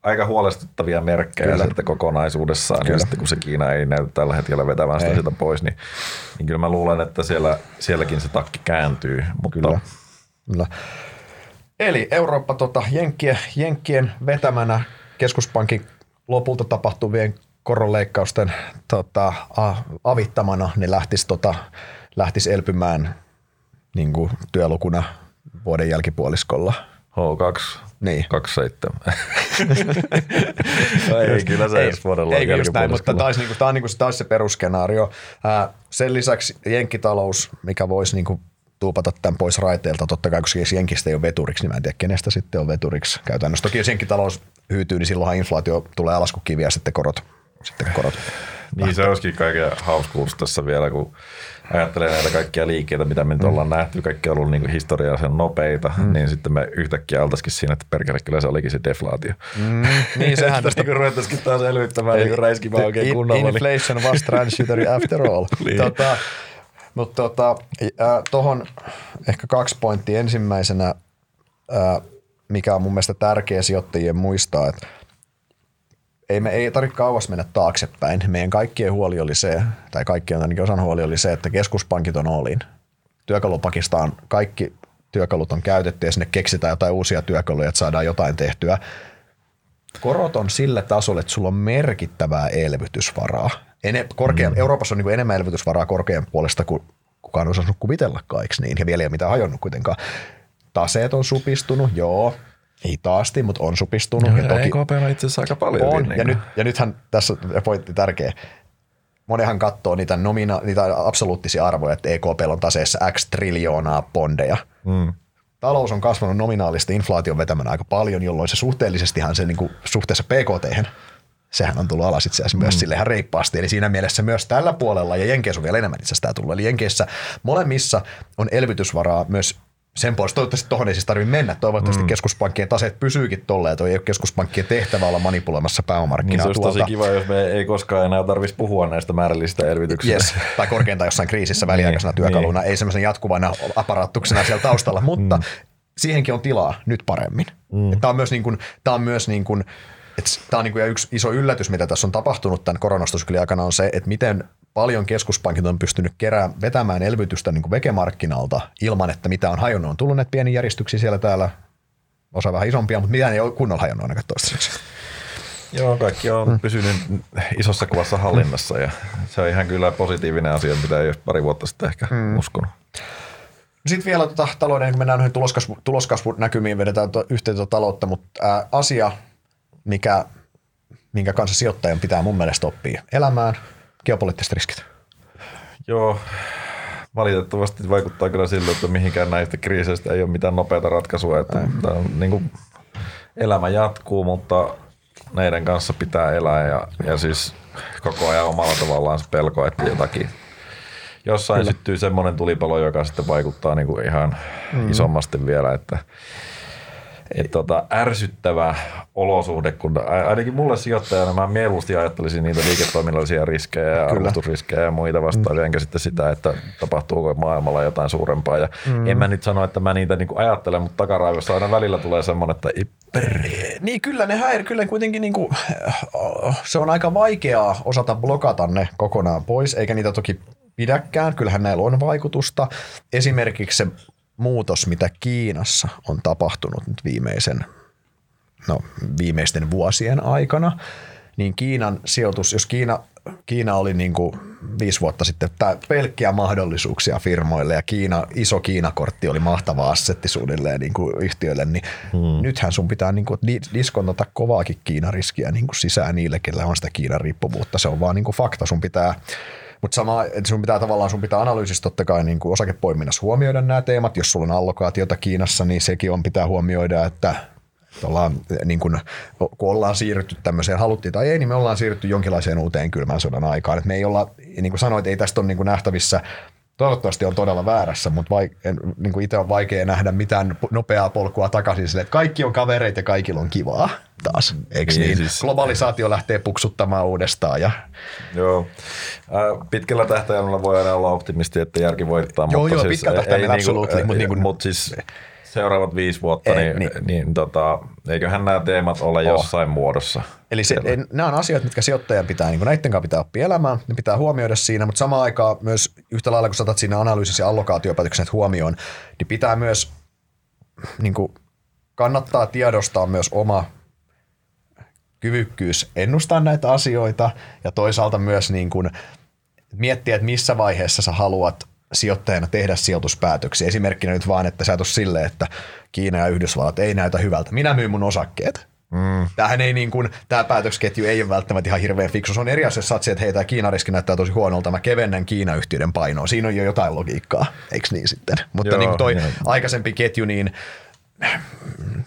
aika huolestuttavia merkkejä Kyllä. sitten kokonaisuudessaan. Kyllä. Ja sitten kun se Kiina ei näytä tällä hetkellä vetämään sitä, Ei. sitä pois, niin, niin kyllä mä luulen, että siellä, sielläkin se takki kääntyy. Mutta Kyllä. Kyllä. Eli Eurooppa tota, Jenkkien, Jenkkien vetämänä keskuspankin lopulta tapahtuvien koronleikkausten tota, avittamana ne lähtisi tota, lähtis elpymään niin kuin työlukuna vuoden jälkipuoliskolla. H2 Niin. 27. No ei, kyllä se ensi vuodella on Eikö just näin, mutta tämä olisi, niinku, tämä on niinku, tämä olisi se perusskenaario. Ää, sen lisäksi jenkkitalous, mikä voisi niinku, tuupata tämän pois raiteilta, totta kai, koska jos jenkistä ei ole veturiksi, niin mä en tiedä, kenestä sitten on veturiksi käytännössä. Toki jos jenkkitalous hyytyy, niin silloinhan inflaatio tulee alaskukiviä ja sitten korot. Sitten korot. Niin se olisikin kaiken hauskuus tässä vielä, kun ajattelee näitä kaikkia liikkeitä, mitä me nyt mm. ollaan nähty, kaikki on ollut niin historiallisen nopeita, mm. niin sitten me yhtäkkiä altaisikin siinä, että perkele, kyllä se olikin se deflaatio. Mm, niin sehän. Tästä niin ruvettaisikin taas elvyttämään niin räiskimään oikein kunnolla. Inflation was transitory after all. niin. tota, mutta tota, tuohon ehkä kaksi pointtia. Ensimmäisenä, äh, mikä on mun mielestä tärkeä sijoittajien muistaa, että ei me ei tarvitse kauas mennä taaksepäin. Meidän kaikkien huoli oli se, tai kaikkien ainakin osan huoli oli se, että keskuspankit on olin. Työkalupakista on kaikki työkalut on käytetty ja sinne keksitään jotain uusia työkaluja, että saadaan jotain tehtyä. Korot on sille tasolle, että sulla on merkittävää elvytysvaraa. Ene, korkean, mm. Euroopassa on niin enemmän elvytysvaraa korkean puolesta kuin kukaan osannut kuvitella kaikki niin, ja vielä ei ole mitään hajonnut kuitenkaan. Taseet on supistunut, joo, hitaasti, mutta on supistunut. No, ja toki EKP on itse asiassa aika paljon. On, ja, nyt, ja nythän tässä pointti tärkeä. Monihan katsoo niitä, nomina, niitä absoluuttisia arvoja, että EKP on taseessa X triljoonaa bondeja. Mm. Talous on kasvanut nominaalisesti inflaation vetämänä aika paljon, jolloin se suhteellisestihan se niin kuin, suhteessa PKT, sehän on tullut alas itse asiassa myös mm. sille reippaasti. Eli siinä mielessä myös tällä puolella, ja Jenkeissä on vielä enemmän itse asiassa tämä tullut. Eli Jenkeissä molemmissa on elvytysvaraa myös sen puolesta toivottavasti tuohon ei siis tarvitse mennä. Toivottavasti mm. keskuspankkien taseet pysyykin tolleen, että ei ole keskuspankkien tehtävä olla manipuloimassa pääomarkkinaa. Niin se olisi tosi kiva, jos me ei koskaan enää tarvitsisi puhua näistä määrällisistä elvytyksistä. Yes. Tai korkeintaan jossain kriisissä niin, väliaikaisena niin, työkaluna, niin. ei semmoisen jatkuvana aparaattuksena siellä taustalla, mutta mm. siihenkin on tilaa nyt paremmin. Mm. Tämä on myös, niin kuin, tämä on myös niin kuin, Tämä on niin kuin yksi iso yllätys, mitä tässä on tapahtunut tämän koronastuskylin aikana, on se, että miten paljon keskuspankit on pystynyt kerää, vetämään elvytystä niin kuin vekemarkkinalta ilman, että mitä on hajonnut. On tullut näitä pieniä järjestyksiä siellä täällä, osa vähän isompia, mutta mitään ei ole kunnolla hajonnut ainakaan toistaiseksi. Joo, kaikki on mm. pysynyt isossa kuvassa hallinnassa ja se on ihan kyllä positiivinen asia, mitä ei ole pari vuotta sitten ehkä mm. uskonut. Sitten vielä tuota, talouden, kun mennään noihin tuloskasvu, tuloskasvunäkymiin, vedetään to, yhteen tuota taloutta, mutta ää, asia, mikä, minkä kanssa sijoittajan pitää mun mielestä oppia elämään – geopoliittiset riskit? Joo, valitettavasti vaikuttaa kyllä siltä, että mihinkään näistä kriiseistä ei ole mitään nopeata ratkaisua. Että on, niin kuin, elämä jatkuu, mutta näiden kanssa pitää elää ja, ja siis koko ajan omalla tavallaan se pelko, että jotakin jossain Kyllä. syttyy semmoinen tulipalo, joka sitten vaikuttaa niin kuin ihan mm. isommasti vielä, että et tota, ärsyttävä olosuhde, kun ainakin mulle sijoittajana mä mieluusti ajattelisin niitä liiketoiminnallisia riskejä ja arvostusriskejä ja muita vastaavia, mm. enkä sitten sitä, että tapahtuuko maailmalla jotain suurempaa. Ja mm. En mä nyt sano, että mä niitä niinku ajattelen, mutta takaraivossa aina välillä tulee semmoinen, että ei perre. Niin kyllä ne häir, kyllä kuitenkin niinku, se on aika vaikeaa osata blokata ne kokonaan pois, eikä niitä toki pidäkään. Kyllähän näillä on vaikutusta. Esimerkiksi se muutos, mitä Kiinassa on tapahtunut nyt viimeisen, no, viimeisten vuosien aikana, niin Kiinan sijoitus, jos Kiina, Kiina oli niin kuin viisi vuotta sitten tää pelkkiä mahdollisuuksia firmoille ja Kiina, iso Kiinakortti oli mahtava assetti suunnilleen niin kuin yhtiöille, niin hmm. nythän sun pitää niin kuin diskontata kovaakin Kiina-riskiä niin kuin sisään niille, kellä on sitä Kiinan riippuvuutta. Se on vaan niin kuin fakta. Sun pitää mutta sama, että sun pitää tavallaan, sun pitää analyysissä totta kai niin kuin osakepoiminnassa huomioida nämä teemat. Jos sulla on allokaatiota Kiinassa, niin sekin on pitää huomioida, että ollaan, niin kun, kun ollaan siirrytty tämmöiseen, haluttiin tai ei, niin me ollaan siirrytty jonkinlaiseen uuteen kylmän sodan aikaan. Et me ei olla, niin kuin sanoit, ei tästä ole niin kuin nähtävissä Toivottavasti on todella väärässä, mutta vaik- en, niin kuin itse on vaikea nähdä mitään nopeaa polkua takaisin sille, että kaikki on kavereita ja kaikilla on kivaa taas. Eikö niin? niin? Siis... Globalisaatio lähtee puksuttamaan uudestaan. Ja... Joo. Äh, pitkällä tähtäimellä voi aina olla optimisti, että järki voittaa. Joo, mutta joo, siis, pitkällä tähtäimellä niinku, absoluutti. Mutta niin kuin... mut siis seuraavat viisi vuotta, ei, niin, niin. niin tota, eiköhän nämä teemat ole oh. jossain muodossa. Eli se, nämä on asioita, mitkä sijoittajan pitää, niin näiden kanssa pitää oppia elämään, ne pitää huomioida siinä, mutta samaan aikaan myös yhtä lailla, kun saatat siinä analyysissä ja allokaatiopäätökset huomioon, niin pitää myös niin kuin, kannattaa tiedostaa myös oma kyvykkyys ennustaa näitä asioita ja toisaalta myös niin kuin, miettiä, että missä vaiheessa sä haluat sijoittajana tehdä sijoituspäätöksiä. Esimerkkinä nyt vaan, että sä et ole silleen, että Kiina ja Yhdysvallat ei näytä hyvältä. Minä myyn mun osakkeet. Mm. Tämähän ei niin kuin, tämä päätösketju ei ole välttämättä ihan hirveän fiksu. Se on eri asia, jos satsi, että hei, tämä Kiinan riski näyttää tosi huonolta, mä kevennän Kiina-yhtiöiden painoa. Siinä on jo jotain logiikkaa, eikö niin sitten? Mutta Joo, niin kuin toi niin. aikaisempi ketju, niin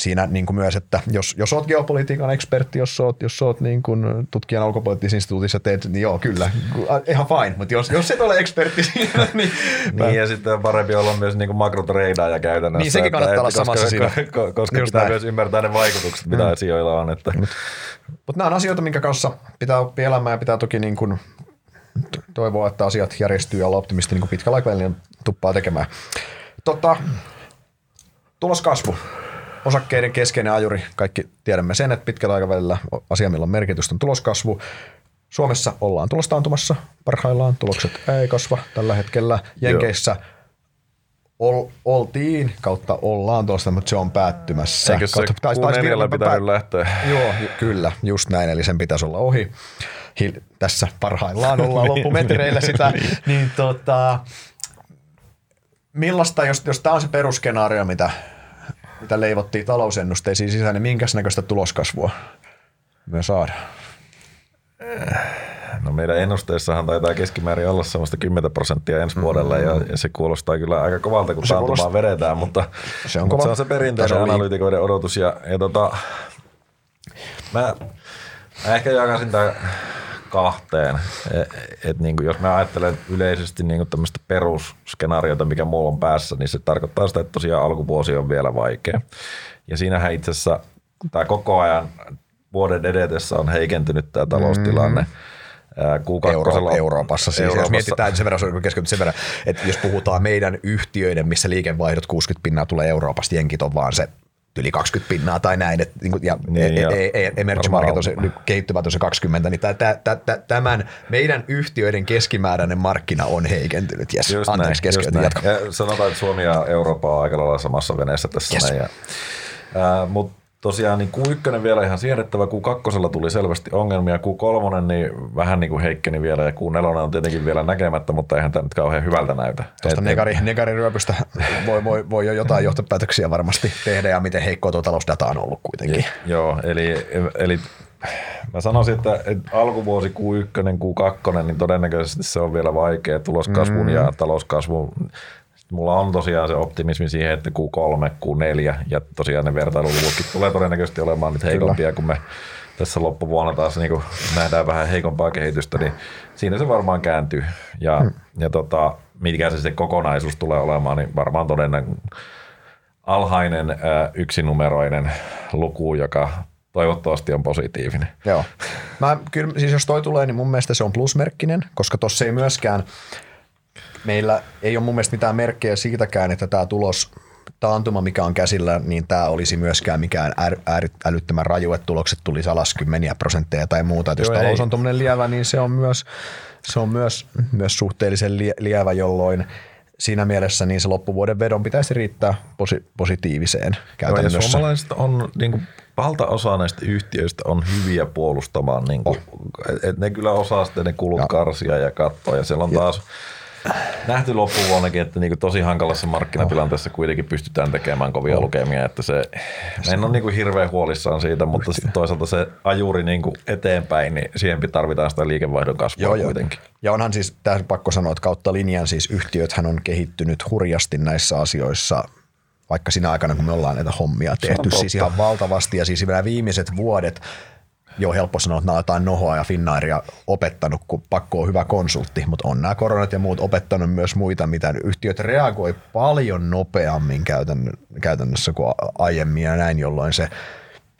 siinä niin kuin myös, että jos, jos oot geopolitiikan ekspertti, jos oot, jos oot niin kuin tutkijan ulkopoliittisessa instituutissa teet, niin joo, kyllä, ihan fine, mutta jos, jos et ole ekspertti siinä, niin... niin ja sitten parempi olla myös niin makrotreidaaja käytännössä. Niin sekin kannattaa että, olla koska, samassa siinä. Koska, koska pitää näin. myös ymmärtää ne vaikutukset, mitä mm. asioilla on. Että. Mutta nämä on asioita, minkä kanssa pitää oppia elämään ja pitää toki niin kuin toivoa, että asiat järjestyy ja olla optimisti niin kuin pitkällä aikavälillä tuppaa tekemään. Tota, tuloskasvu osakkeiden keskeinen ajuri. Kaikki tiedämme sen, että pitkällä aikavälillä asia, millä on merkitystä, on tuloskasvu. Suomessa ollaan tulostaantumassa parhaillaan. Tulokset ei kasva tällä hetkellä. Jenkeissä ol, oltiin kautta ollaan tuosta, mutta se on päättymässä. Eikö se taisi, taisi pitänyt lähteä? Joo, kyllä, just näin, eli sen pitäisi olla ohi. Hil- tässä parhaillaan ollaan loppumetreillä sitä. niin tota, millaista, jos, jos tämä on se perusskenaario, mitä mitä leivottiin talousennusteisiin sisään, niin minkäs näköistä tuloskasvua me saadaan? No meidän ennusteessahan taitaa keskimäärin olla semmoista 10 prosenttia ensi vuodelle mm-hmm. ja, se kuulostaa kyllä aika kovalta, kun taantumaan kuulostaa... vedetään, mutta se on, mutta se, on se perinteinen analyytikoiden odotus. Ja, ja tota, mä, mä ehkä jakaisin tämän kahteen. Et, et niin kuin jos mä ajattelen yleisesti niin kuin tämmöistä perusskenaariota, mikä mulla on päässä, niin se tarkoittaa sitä, että tosiaan alkuvuosi on vielä vaikea. Ja siinähän itse asiassa tämä koko ajan vuoden edetessä on heikentynyt tämä taloustilanne. Mm. Euro- Euroopassa. Siis Euroopassa. Jos mietitään sen verran, sen verran, että jos puhutaan meidän yhtiöiden, missä liikevaihdot 60 pinnaa tulee Euroopasta, jenkit on vaan se yli 20 pinnaa tai näin, et, niin ja, niin, ja e, e, emerging market on se, kehittyvät on se 20, niin tämän meidän yhtiöiden keskimääräinen markkina on heikentynyt. Yes, just anteeksi keskeytin, jatka. Ja sanotaan, että Suomi ja Eurooppa on aika lailla samassa veneessä tässä. Yes. Näin, ja, äh, Mutta tosiaan niin Q1 vielä ihan siedettävä, Q2 tuli selvästi ongelmia, Q3 niin vähän niin kuin heikkeni vielä ja Q4 on tietenkin vielä näkemättä, mutta eihän tämä nyt kauhean hyvältä näytä. Tuosta negari, negariryöpystä voi, voi, voi jo jotain johtopäätöksiä varmasti tehdä ja miten heikkoa tuo talousdata on ollut kuitenkin. Ja, joo, eli, eli mä sanoisin, että, että alkuvuosi Q1, Q2, niin todennäköisesti se on vielä vaikea tuloskasvun mm. ja talouskasvun mulla on tosiaan se optimismi siihen, että Q3, Q4 ja tosiaan ne vertailuluvutkin tulee todennäköisesti olemaan nyt heikompia, Kyllä. kun me tässä loppuvuonna taas niin kuin nähdään vähän heikompaa kehitystä, niin siinä se varmaan kääntyy. Ja, hmm. ja tota, mikä se sitten kokonaisuus tulee olemaan, niin varmaan todennäköisesti alhainen ää, yksinumeroinen luku, joka toivottavasti on positiivinen. Joo. Mä, kyllä, siis jos toi tulee, niin mun mielestä se on plusmerkkinen, koska tuossa ei myöskään – meillä ei ole mun mielestä mitään merkkejä siitäkään, että tämä tulos taantuma, mikä on käsillä, niin tämä olisi myöskään mikään är, är, älyttömän raju, että tulokset tuli alas kymmeniä prosentteja tai muuta. Että jos Joo, talous ei. on tuommoinen lievä, niin se on myös, se on myös, myös suhteellisen lievä, jolloin siinä mielessä niin se loppuvuoden vedon pitäisi riittää posi- positiiviseen käytännössä. Joo, ja suomalaiset on, niin kuin, valtaosa näistä yhtiöistä on hyviä puolustamaan, niin kuin, oh. et ne kyllä osaa sitten ne kulut ja. karsia ja katsoa ja siellä on taas ja nähty loppuvuonnakin, että niin tosi hankalassa markkinatilanteessa kuitenkin pystytään tekemään kovia oh. lukemia, että se, en ole niin hirveän huolissaan siitä, mutta sitten toisaalta se ajuri niin eteenpäin, niin siihen tarvitaan sitä liikevaihdon kasvua joo, kuitenkin. Joo. Ja onhan siis, tässä pakko sanoa, että kautta linjan siis yhtiöthän on kehittynyt hurjasti näissä asioissa vaikka siinä aikana, kun me ollaan näitä hommia tehty, siis ihan valtavasti ja siis vielä viimeiset vuodet joo, helppo sanoa, että nämä jotain Nohoa ja Finnairia opettanut, kun pakko on hyvä konsultti, mutta on nämä koronat ja muut opettanut myös muita, mitä yhtiöt reagoi paljon nopeammin käytännössä kuin aiemmin ja näin, jolloin se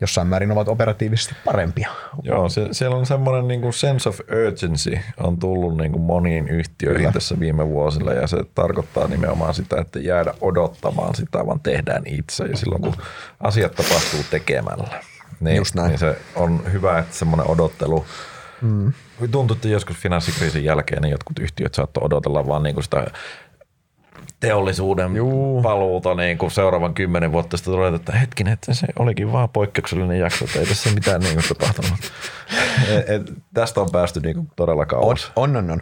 jossain määrin ovat operatiivisesti parempia. Joo, se, siellä on semmoinen niin kuin sense of urgency on tullut niin kuin moniin yhtiöihin Kyllä. tässä viime vuosilla ja se tarkoittaa nimenomaan sitä, että jäädä odottamaan sitä, vaan tehdään itse ja silloin kun asiat tapahtuu tekemällä. Niin, Just näin. niin se on hyvä, että semmoinen odottelu, mm. tuntuu, että joskus finanssikriisin jälkeen niin jotkut yhtiöt saattoi odotella vaan niin kuin sitä teollisuuden Juu. paluuta niin kuin seuraavan kymmenen vuotta sitten tulee, että hetkinen, että se olikin vaan poikkeuksellinen jakso, että ei tässä mitään niin kuin tapahtunut. et, et, tästä on päästy niin kuin todella kauas. On, on, on. on.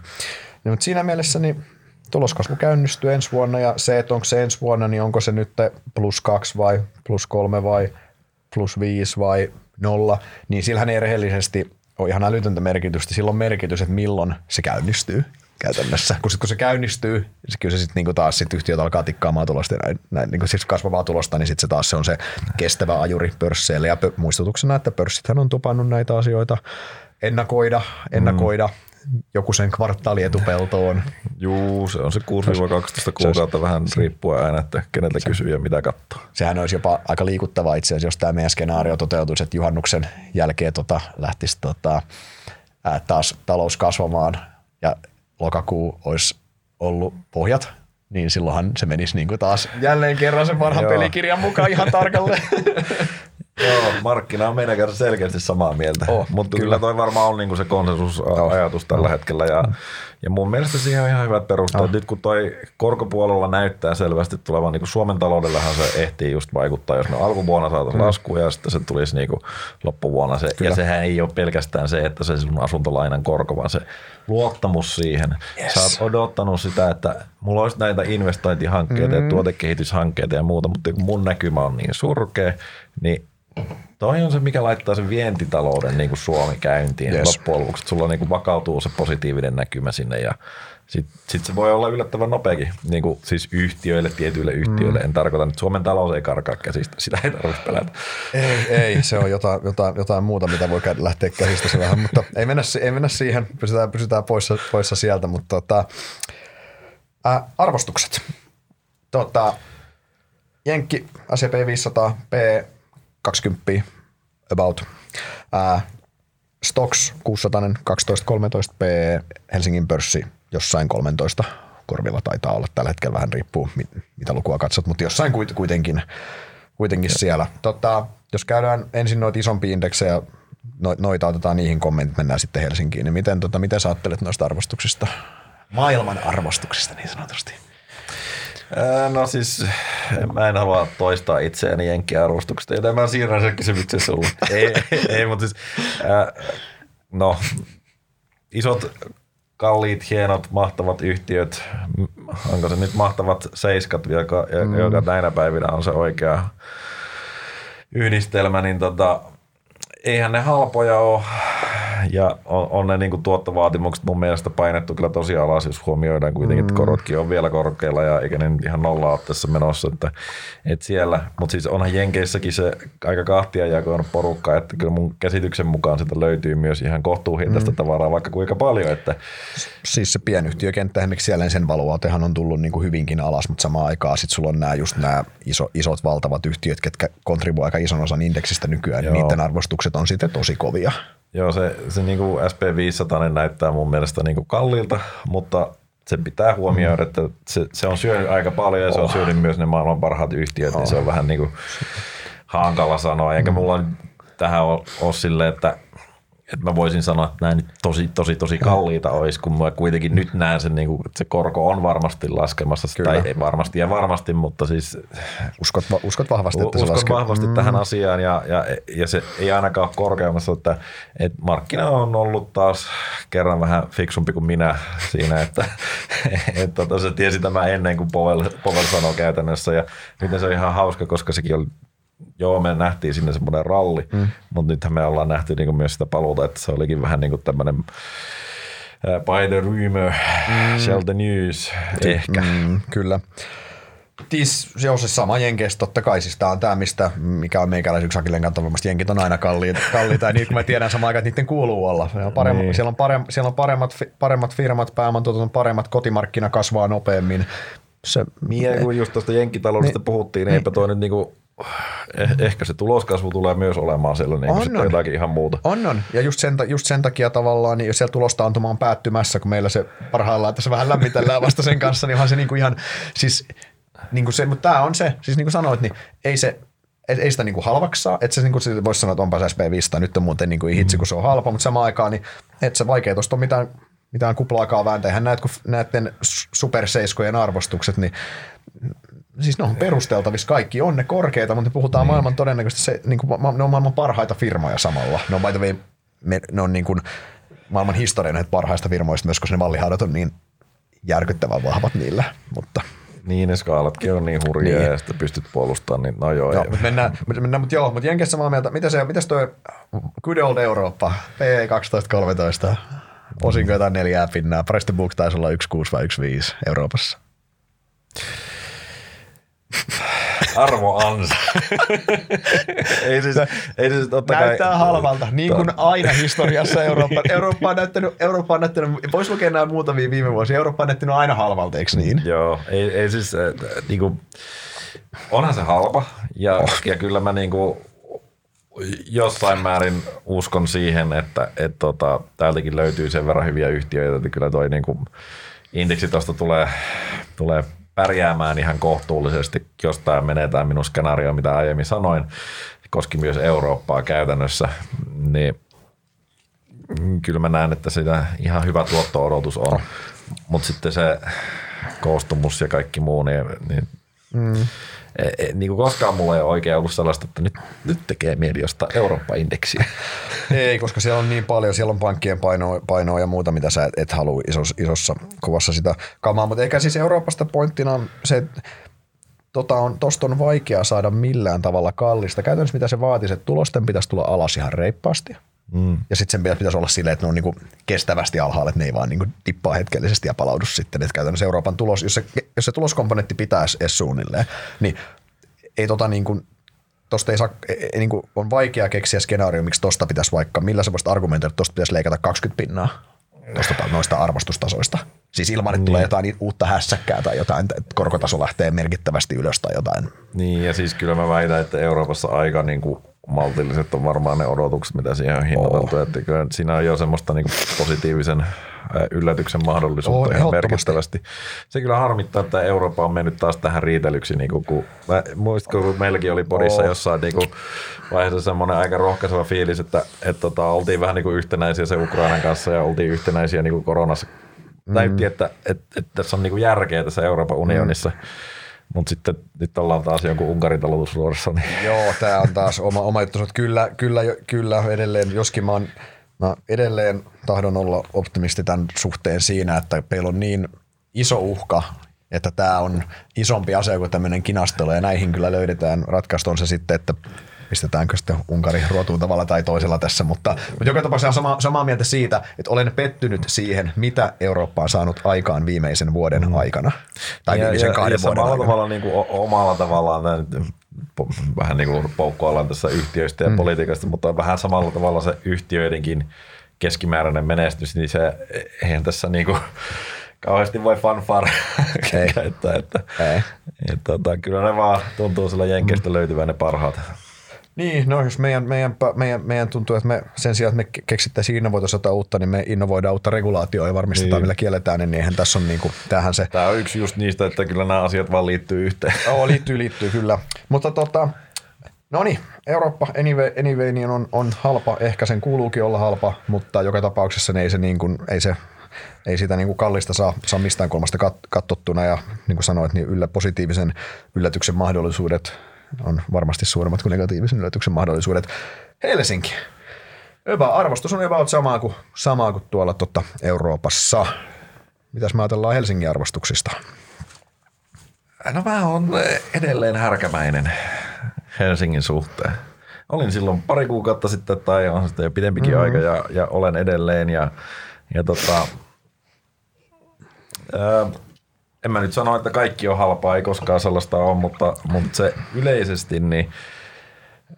No, mutta siinä mielessä niin tuloskasvu käynnistyy ensi vuonna ja se, että onko se ensi vuonna, niin onko se nyt plus kaksi vai plus kolme vai – plus 5 vai nolla, niin sillähän ei rehellisesti ole ihan älytöntä merkitystä. Sillä on merkitys, että milloin se käynnistyy. käytännössä. Kun, sit, kun se käynnistyy, niin kyllä se sitten niinku taas sit yhtiöt alkaa tikkaamaan tulosta ja näin, näin niinku siis kasvavaa tulosta, niin sitten se taas se on se kestävä ajuri pörsseille. Ja pö, muistutuksena, että pörssithän on tupannut näitä asioita ennakoida, ennakoida mm. Joku sen kvartaali etupeltoon. Juu, se on se 6-12 kuukautta vähän riippuen aina, että keneltä kysyy ja mitä katsoo. Sehän olisi jopa aika liikuttava itse asiassa, jos tämä meidän skenaario toteutuisi, että juhannuksen jälkeen tota, lähtisi tota, ää, taas talous kasvamaan ja lokakuu olisi ollut pohjat, niin silloinhan se menisi niin kuin taas jälleen kerran sen vanhan pelikirjan mukaan ihan tarkalleen. Joo, markkina on meidän kanssa selkeästi samaa mieltä, oh, mutta kyllä. kyllä toi varmaan on niinku se konsensusajatus tällä oh. hetkellä ja, ja mun mielestä siihen on ihan hyvät perusteet. Oh. Nyt kun toi korkopuolella näyttää selvästi tulevan, niin Suomen taloudellahan se ehtii just vaikuttaa, jos me alkuvuonna saataisiin mm. laskuja ja sitten se tulisi niinku loppuvuonna se. Kyllä. Ja sehän ei ole pelkästään se, että se sun asuntolainan korko, vaan se luottamus siihen. Yes. Sä oot odottanut sitä, että mulla olisi näitä investointihankkeita mm. ja tuotekehityshankkeita ja muuta, mutta kun mun näkymä on niin surkea, niin Toi on se, mikä laittaa sen vientitalouden niin kuin Suomi käyntiin yes. loppujen lopuksi. Sulla niin kuin vakautuu se positiivinen näkymä sinne ja sitten sit se voi olla yllättävän nopeakin, niin kuin siis yhtiöille, tietyille yhtiöille. Mm. En tarkoita, että Suomen talous ei karkaa käsistä, sitä ei tarvitse pelätä. Ei, ei se on jotain, jotain, jotain muuta, mitä voi lähteä käsistä se vähän, mutta ei mennä, ei mennä siihen, pysytään, pysytään poissa, poissa sieltä, mutta tota, ää, arvostukset. Tota, Jenkki, SCP 500, P 20 about. Ää, Stocks 600, 12-13 P, Helsingin pörssi jossain 13 korvilla taitaa olla tällä hetkellä, vähän riippuu mitä lukua katsot, mutta jossain kuitenkin, kuitenkin siellä. Tota, jos käydään ensin noita isompia indeksejä, no, noita otetaan niihin kommentit, mennään sitten Helsinkiin, niin miten, tota, miten sä ajattelet noista arvostuksista? Maailman arvostuksista niin sanotusti. No siis mä en halua toistaa itseäni jenkkiarvostuksesta, joten mä siirrän sen kysymyksen sulle. ei, ei, mutta siis, äh, no, isot, kalliit, hienot, mahtavat yhtiöt, onko se nyt mahtavat seiskat, joka, mm. joka näinä päivinä on se oikea yhdistelmä, niin tota, eihän ne halpoja ole ja on, on ne niin tuottovaatimukset mun mielestä painettu kyllä tosi alas, jos huomioidaan kuitenkin, mm. että korotkin on vielä korkealla ja eikä ne ihan nolla ole tässä menossa, että, että siellä, mutta siis onhan Jenkeissäkin se aika kahtia jakoon porukka, että kyllä mun käsityksen mukaan sitä löytyy myös ihan kohtuuhintaista mm. tavaraa vaikka kuinka paljon. Että... Siis se pienyhtiökenttä, esimerkiksi siellä sen valuaatehan on tullut niin kuin hyvinkin alas, mutta samaan aikaan sitten sulla on nämä just nämä iso, isot valtavat yhtiöt, ketkä kontribuoivat aika ison osan indeksistä nykyään, niin niiden arvostukset on sitten tosi kovia. Joo, se, se niin kuin SP500 näyttää mun mielestä niin kuin kalliilta, mutta se pitää huomioida, että se, se on syönyt aika paljon ja se on oh. syönyt myös ne maailman parhaat yhtiöt, oh. niin se on vähän niin kuin hankala sanoa. Eikä mulla tähän ole, ole silleen, että että mä voisin sanoa, että näin tosi, tosi, tosi kalliita olisi, kun mä kuitenkin nyt näen sen, niin kuin, että se korko on varmasti laskemassa, Kyllä. tai ei varmasti ja varmasti, mutta siis... Uskot, uskot vahvasti, että se Uskon vahvasti mm. tähän asiaan, ja, ja, ja se ei ainakaan ole korkeammassa, että, että markkina on ollut taas kerran vähän fiksumpi kuin minä siinä, että, että tota, se tiesi tämä ennen kuin Povel, Povel sanoi käytännössä, ja nyt se on ihan hauska, koska sekin oli joo, me nähtiin sinne semmoinen ralli, mm. mutta nythän me ollaan nähty niinku myös sitä paluuta, että se olikin vähän niin kuin tämmöinen by the rumor, mm. shall the news, ehkä. Mm, kyllä. Tis, se on se sama Jenkeistä totta kai, siis tämä on tämä, mistä, mikä on meikäläisen yksi Akilleen kanttavammasta, Jenkit on aina kalliita, kalliita ja niitä kun mä tiedän samaan aikaan, että niiden kuuluu olla. Siellä on, paremmat, niin. siellä on, parem, siellä on paremmat, paremmat firmat, pääomantuotannon paremmat, kotimarkkina kasvaa nopeammin. Se, Mie, kun just tuosta jenkkitaloudesta niin, puhuttiin, niin eipä toi nyt niinku eh, ehkä se tuloskasvu tulee myös olemaan sellainen, on, on. jotakin ihan muuta. On, on. Ja just sen, just sen takia tavallaan, niin jos siellä tulostaantuma on päättymässä, kun meillä se parhaillaan tässä vähän lämmitellään vasta sen kanssa, niin onhan se niinku ihan, siis niin kuin se, mutta tämä on se, siis niin kuin sanoit, niin ei se, ei, ei sitä niin kuin halvaksaa, että se, niin kuin, voisi sanoa, että onpa se SP500, nyt on muuten niin kuin hitsi, kun se on halpa, mutta samaan aikaan, niin että se vaikea tuosta on mitään, mitään kuplaakaan vääntää. Eihän näet, kun näiden superseiskojen arvostukset, niin siis ne on perusteltavissa kaikki, on ne korkeita, mutta puhutaan niin. maailman todennäköisesti, se, niin kuin, ne on maailman parhaita firmoja samalla. Ne on, by the way, me, ne on niin kuin maailman historian näitä parhaista firmoista myös, koska ne vallihaudat on niin järkyttävän vahvat niillä, mutta – niin, ne skaalatkin on niin hurjia niin. ja sitten pystyt puolustamaan, niin no joo. joo mutta mennään, mennään, mutta joo, mutta Jenkessä samaa mieltä. Mitä se, mitäs toi Good Old Eurooppa, P1213? Osinko jotain neljää pinnaa. Preston Book taisi olla 1,6 vai 1,5 Euroopassa. Arvo ansa. ei siis, ei siis totta kai, Näyttää halvalta, niin kuin aina historiassa Eurooppa, Eurooppa, on näyttänyt, Eurooppa on näyttänyt, voisi lukea nämä muutamia viime vuosia, Eurooppa on näyttänyt aina halvalta, eikö niin? Joo, ei, ei siis, äh, niinku, onhan se halpa ja, oh. ja kyllä mä niinku, jossain määrin uskon siihen, että et tota, täältäkin löytyy sen verran hyviä yhtiöitä, että kyllä toi niinku, indeksi tuosta tulee, tulee pärjäämään ihan kohtuullisesti, jos tämä menee tämä minun skenaario, mitä aiemmin sanoin, koski myös Eurooppaa käytännössä, niin kyllä mä näen, että sitä ihan hyvä tuotto-odotus on, mutta sitten se koostumus ja kaikki muu, niin, niin mm. E, e, niin kuin koskaan mulla ei ole oikein ollut sellaista, että nyt, nyt tekee mieli jostain Eurooppa-indeksiä. Ei, koska siellä on niin paljon, siellä on pankkien painoa, painoa ja muuta, mitä sä et, et halua isos, isossa kuvassa sitä kamaa, mutta eikä siis Euroopasta pointtina on se, että tota on, tosta on vaikea saada millään tavalla kallista. Käytännössä mitä se vaatii, että tulosten pitäisi tulla alas ihan reippaasti. Mm. Ja sitten sen pitäisi olla silleen, että ne on niinku kestävästi alhaalla, että ne ei vaan niinku dippaa hetkellisesti ja palaudu sitten. Että käytännössä Euroopan tulos, jos se, jos se tuloskomponentti pitäisi edes suunnilleen, niin ei tota niinku, tosta ei saa, ei, ei, niinku, on vaikea keksiä skenaario, miksi tosta pitäisi vaikka, millä sä voisit argumentoida, että tosta pitäisi leikata 20 pinnaa tosta, noista arvostustasoista. Siis ilman, että niin. tulee jotain uutta hässäkkää tai jotain, että korkotaso lähtee merkittävästi ylös tai jotain. Niin, ja siis kyllä mä väitän, että Euroopassa aika niin kuin maltilliset on varmaan ne odotukset, mitä siihen on hinnoiteltu. Oh. Että kyllä siinä on jo semmoista niin positiivisen yllätyksen mahdollisuutta oh, ihan merkittävästi. Se kyllä harmittaa, että Eurooppa on mennyt taas tähän riitelyksi. Niin kuin, kun, mä, muistatko, kun meilläkin oli podissa oh. jossain niin kuin, vaiheessa semmoinen aika rohkaiseva fiilis, että, että tota, oltiin vähän niin kuin yhtenäisiä se Ukrainan kanssa ja oltiin yhtenäisiä niin kuin koronassa. Mm. Näytti, että, että, että tässä on niin kuin järkeä tässä Euroopan unionissa. Mm. Mutta sitten nyt ollaan taas jonkun Unkarin talutusruodossa. Niin. Joo, tämä on taas oma, oma juttu. Kyllä, kyllä, kyllä edelleen, joskin mä, oon, mä edelleen tahdon olla optimisti tämän suhteen siinä, että meillä on niin iso uhka, että tämä on isompi asia kuin tämmöinen kinastelu ja näihin kyllä löydetään ratkaistu on se sitten, että pistetäänkö sitten Unkari ruotuun tavalla tai toisella tässä, mutta, mutta joka tapauksessa sama, samaa mieltä siitä, että olen pettynyt siihen, mitä Eurooppa on saanut aikaan viimeisen vuoden mm. aikana. Tai ja, viimeisen ja, kahden ja vuoden aikana. Tavalla, niin kuin omalla tavallaan vähän niin kuin poukkoillaan tässä yhtiöistä ja mm. politiikasta, mutta vähän samalla tavalla se yhtiöidenkin keskimääräinen menestys, niin se eihän tässä niin kuin kauheasti voi fanfare käyttää. Että, Ei. Et, tota, kyllä ne vaan tuntuu sillä jenkeistä mm. löytyvän ne parhaat. Niin, no jos meidän, meidän, meidän, meidän tuntuu, että me sen sijaan, että me keksittäisiin innovoitaisiin uutta, niin me innovoidaan uutta regulaatioa ja varmistetaan, niin. millä kielletään, niin eihän tässä on niin kuin, tähän se. Tämä on yksi just niistä, että kyllä nämä asiat vaan liittyy yhteen. Joo, liittyy, liittyy kyllä. Mutta tota, no niin, Eurooppa anyway, anyway niin on, on halpa, ehkä sen kuuluukin olla halpa, mutta joka tapauksessa niin ei se, niin kuin, ei se ei sitä niin kuin kallista saa, saa mistään kolmasta kat, kattottuna ja niin kuin sanoit, niin yllä positiivisen yllätyksen mahdollisuudet on varmasti suuremmat kuin negatiivisen yllätyksen mahdollisuudet. Helsinki. Hyvä arvostus on about samaa kuin, samaa kuin tuolla tota Euroopassa. Mitäs me ajatellaan Helsingin arvostuksista? No mä oon edelleen härkämäinen Helsingin suhteen. Olin silloin pari kuukautta sitten tai on sitten jo pidempikin mm-hmm. aika ja, ja olen edelleen ja, ja tota, ää, en mä nyt sano, että kaikki on halpaa, ei koskaan sellaista ole, mutta, mutta se yleisesti niin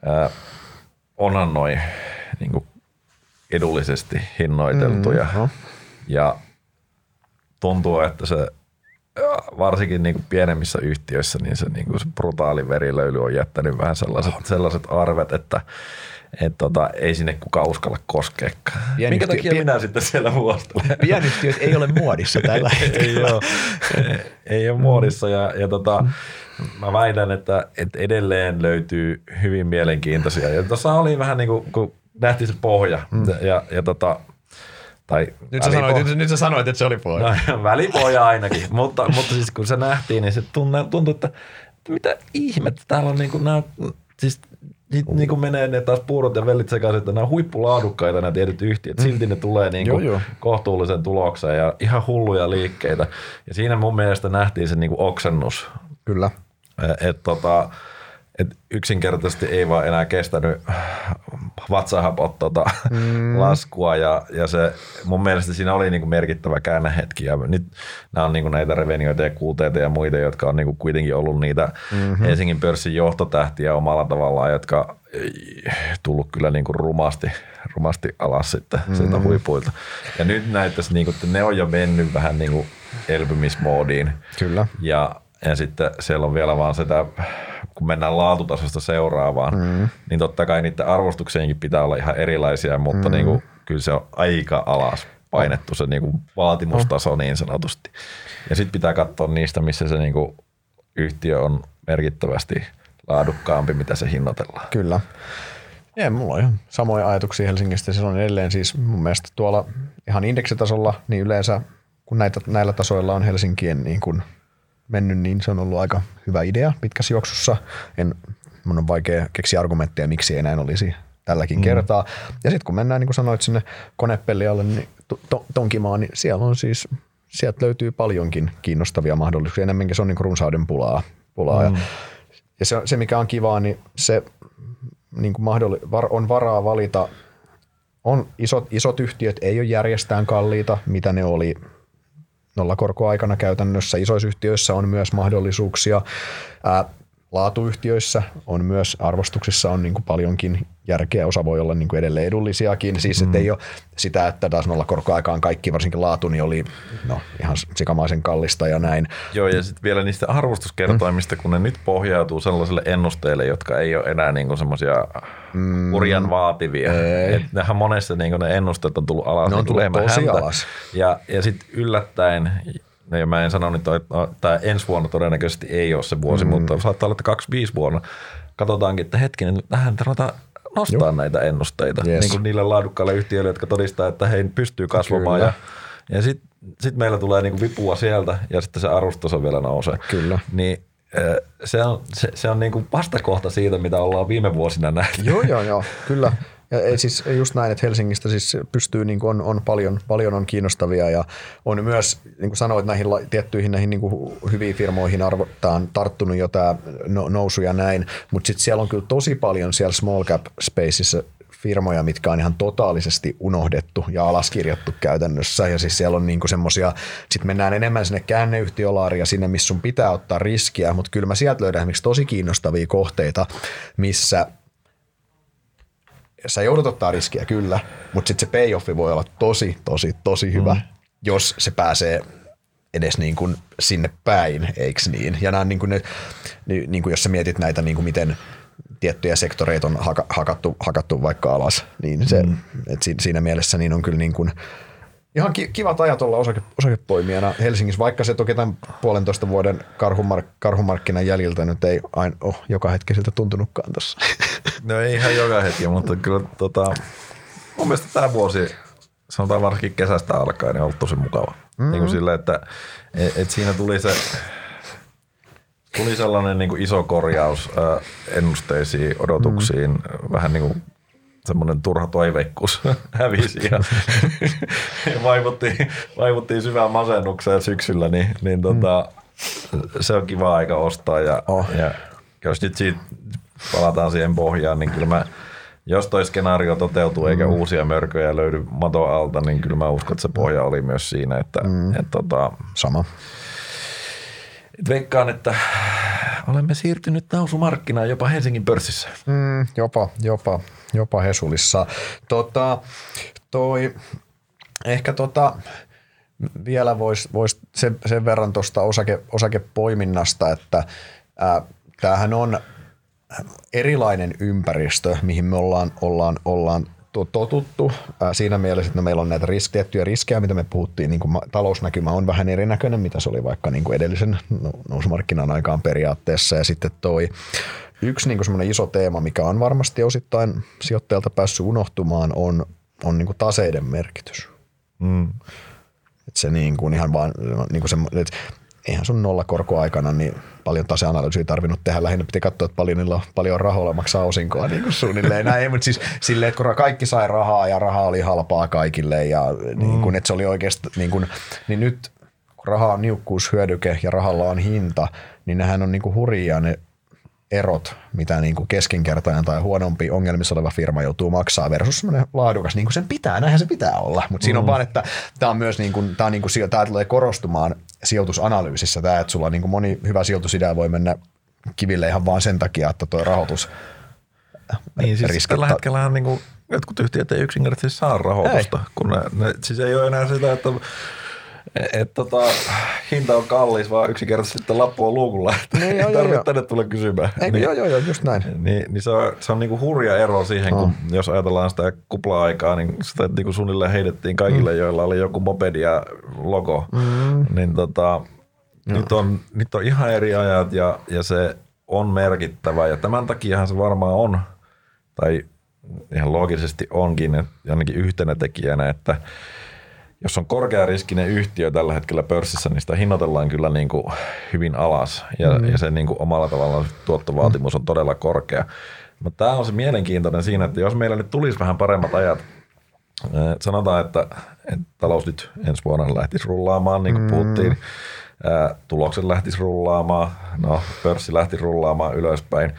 ää, onhan noin niin edullisesti hinnoiteltuja. Mm, ja tuntuu, että se varsinkin niin kuin pienemmissä yhtiöissä niin se, niin kuin se brutaali verilöyly on jättänyt vähän sellaiset, sellaiset arvet, että et tota, ei sinne kukaan uskalla koskeekaan. Minkä takia minä sitten siellä huostelen? Pienyhtiöt ei ole muodissa tällä hetkellä. ei, ole, ei ole muodissa ja, ja tota, mä väitän, että, että edelleen löytyy hyvin mielenkiintoisia. Ja tuossa oli vähän niin kuin, kun nähtiin se pohja mm. ja, ja tota, tai nyt, sä sanoit, nyt, nyt sä sanoit, että se oli pohja. No, välipohja ainakin, mutta, mutta siis kun se nähtiin, niin se tuntui, että, että mitä ihmettä täällä on niin kuin nämä, siis sitten niin kuin menee ne taas puurot ja vellit sekaisin, että nämä on huippulaadukkaita nämä tietyt yhtiöt. Mm. Silti ne tulee niin kuin joo, joo. kohtuullisen tulokseen ja ihan hulluja liikkeitä. Ja siinä mun mielestä nähtiin se niin kuin oksennus. Kyllä. Että tota, et yksinkertaisesti ei vaan enää kestänyt vatsahapot tota mm. laskua ja, ja se, mun mielestä siinä oli niinku merkittävä käännehetki ja nyt nämä on niinku näitä revenioita ja kuuteita ja muita, jotka on niinku kuitenkin ollut niitä mm-hmm. Helsingin pörssin johtotähtiä omalla tavallaan, jotka tullut kyllä niinku rumasti, rumasti alas sitten mm. sieltä huipuilta. Ja nyt näyttäisi, niinku, että ne on jo mennyt vähän niinku elpymismoodiin. Kyllä. Ja, ja sitten siellä on vielä vaan sitä kun mennään laatutasosta seuraavaan, mm. niin totta kai niiden arvostuksienkin pitää olla ihan erilaisia, mutta mm. niin kuin, kyllä se on aika alas painettu se niin kuin vaatimustaso niin sanotusti. Ja sitten pitää katsoa niistä, missä se niin kuin yhtiö on merkittävästi laadukkaampi, mitä se hinnoitellaan. Kyllä. Ei, mulla on ihan samoja ajatuksia Helsingistä. Se on edelleen siis mun mielestä tuolla ihan indeksitasolla, niin yleensä kun näitä, näillä tasoilla on Helsinkien niin kuin mennyt, niin se on ollut aika hyvä idea pitkässä juoksussa. En, mun on vaikea keksiä argumentteja, miksi ei näin olisi tälläkin mm. kertaa. Ja sitten kun mennään, niin kuin sanoit, sinne konepellialle, niin to, Tonkimaan, niin siellä on siis, sieltä löytyy paljonkin kiinnostavia mahdollisuuksia. Enemmänkin se on niin kuin runsauden pulaa. pulaa. Mm. Ja, ja se, se, mikä on kivaa, niin se niin kuin mahdolli, var, on varaa valita. On isot, isot yhtiöt ei ole järjestään kalliita, mitä ne oli nollakorkoaikana käytännössä. Isoissa yhtiöissä on myös mahdollisuuksia. Ää, laatuyhtiöissä on myös, arvostuksissa on niin kuin paljonkin järkeä, osa voi olla niin kuin edelleen edullisiakin, siis mm. ei ole sitä, että taas nolla korkoaikaan kaikki, varsinkin laatu, niin oli no, ihan sikamaisen kallista ja näin. Joo, ja sitten vielä niistä arvostuskertoimista, mm. kun ne nyt pohjautuu sellaisille ennusteille, jotka ei ole enää niin semmoisia mm. urjan vaativia. Et nehän monessa niin ne ennusteet on tullut alas. Ne on niin tullut tosi häntä. alas. Ja, ja sitten yllättäen No ja mä en sano nyt, että tämä ensi vuonna todennäköisesti ei ole se vuosi, mm. mutta saattaa olla, että 25 vuonna katsotaankin, että hetkinen, tähän tarvitaan nostaa Joo. näitä ennusteita yes. niin kuin niille laadukkaille yhtiöille, jotka todistaa, että he pystyy kasvamaan. Kyllä. Ja, ja sitten sit meillä tulee niin kuin vipua sieltä ja sitten se arvostaso vielä nousee. Kyllä. Niin se on, se, se on niin kuin vastakohta siitä, mitä ollaan viime vuosina nähty. Joo, joo, joo, kyllä. Ja siis just näin, että Helsingistä siis pystyy, niin on, on paljon, paljon on kiinnostavia ja on myös, niin kuin sanoit, näihin tiettyihin näihin niin kuin hyviin firmoihin arvottaan tarttunut jo tämä no, nousu ja näin, mutta sitten siellä on kyllä tosi paljon siellä small cap spaceissa firmoja, mitkä on ihan totaalisesti unohdettu ja alaskirjattu käytännössä. Ja siis siellä on niinku semmoisia, sitten mennään enemmän sinne käänneyhtiölaariin ja sinne, missä sun pitää ottaa riskiä, mutta kyllä mä sieltä löydän esimerkiksi tosi kiinnostavia kohteita, missä sä joudut ottaa riskiä kyllä, mutta sitten se payoffi voi olla tosi, tosi, tosi hyvä, mm. jos se pääsee edes niin kuin sinne päin, eikö niin? Ja nämä niin kuin ne, niin kuin jos sä mietit näitä, niin kuin miten tiettyjä sektoreita on hakattu, hakattu vaikka alas, niin se, mm. et siinä mielessä niin on kyllä niin kuin, ihan kivat ajat olla osake, osakepoimijana Helsingissä, vaikka se toki tämän puolentoista vuoden karhumark, karhumarkkinan jäljiltä nyt ei aina ole joka hetki siltä tuntunutkaan tuossa. No ei ihan joka hetki, mutta kyllä tota, mun mielestä tämä vuosi, sanotaan varsinkin kesästä alkaen, niin on ollut tosi mukava. Mm-hmm. Niin kuin sille, että et, et siinä tuli se, tuli sellainen niin kuin iso korjaus äh, ennusteisiin, odotuksiin, mm. vähän niin kuin semmoinen turha toiveikkuus hävisi ja, ja vaivuttiin, vaivuttiin syvään masennukseen syksyllä, niin, niin tota, mm. se on kiva aika ostaa. Ja, oh. ja jos nyt siitä palataan siihen pohjaan, niin kyllä mä, jos toi skenaario toteutuu eikä mm. uusia mörköjä löydy maton alta, niin kyllä mä uskon, että se pohja oli myös siinä. Että, mm. et, tota, Sama. Et veikkaan, että olemme siirtynyt nousumarkkinaan jopa Helsingin pörssissä. Mm, jopa, jopa, jopa Hesulissa. Tota, toi, ehkä tota, vielä voisi vois sen, sen verran tuosta osake, osakepoiminnasta, että ää, tämähän on erilainen ympäristö, mihin me ollaan, ollaan, ollaan totuttu siinä mielessä, että no meillä on näitä risk, tiettyjä riskejä, mitä me puhuttiin, niin kuin talousnäkymä on vähän erinäköinen, mitä se oli vaikka niin kuin edellisen nousumarkkinan aikaan periaatteessa ja sitten toi yksi niin kuin iso teema, mikä on varmasti osittain sijoittajalta päässyt unohtumaan, on, on niin kuin taseiden merkitys. Mm. Et se niin kuin ihan vaan, niin kuin se, eihän sun nollakorkoaikana niin paljon taseanalyysiä tarvinnut tehdä. Lähinnä piti katsoa, että paljon niillä on paljon rahoilla maksaa osinkoa niin kuin suunnilleen. Näin, mutta siis silleen, että kun kaikki sai rahaa ja rahaa oli halpaa kaikille ja niin kuin, mm. että se oli oikeasti, niin, kuin, niin nyt kun raha on niukkuushyödyke ja rahalla on hinta, niin nehän on niin kuin hurjia ne erot, mitä niin kuin keskinkertainen tai huonompi ongelmissa oleva firma joutuu maksaa versus semmoinen laadukas, niin kuin sen pitää, näinhän se pitää olla. Mutta siinä on vaan, että tämä on myös niin kuin, tämä, on niin kuin, tämä tulee korostumaan sijoitusanalyysissä, tämä, että sulla on niin kuin moni hyvä sijoitusidea voi mennä kiville ihan vaan sen takia, että tuo rahoitus niin, siis tällä hetkellä niin kuin, jotkut yhtiöt ei yksinkertaisesti saa rahoitusta, ei. kun ne, ne, siis ei ole enää sitä, että et, tota, hinta on kallis, vaan yksinkertaisesti sitten lappu on luukulla. Niin, joo, ei tarvitse tänne tulla kysymään. Eikö, niin, joo, joo, joo, just näin. Niin, niin se on, se on niinku hurja ero siihen, kun oh. jos ajatellaan sitä kupla-aikaa, niin sitä niinku suunnilleen heitettiin kaikille, mm. joilla oli joku mopedi ja logo. Mm. Niin tota, nyt, on, nyt on ihan eri ajat ja, ja se on merkittävä. Ja tämän takiahan se varmaan on, tai ihan loogisesti onkin, että ainakin yhtenä tekijänä, että – jos on korkeariskinen yhtiö tällä hetkellä pörssissä, niin sitä hinnoitellaan kyllä niin kuin hyvin alas ja, mm. ja se niin kuin omalla tavallaan tuottovaatimus on todella korkea. Mutta tämä on se mielenkiintoinen siinä, että jos meillä nyt tulisi vähän paremmat ajat, eh, sanotaan, että, että talous nyt ensi vuonna lähtisi rullaamaan, niin kuin mm. puhuttiin, eh, tulokset lähtisi rullaamaan, no pörssi lähti rullaamaan ylöspäin,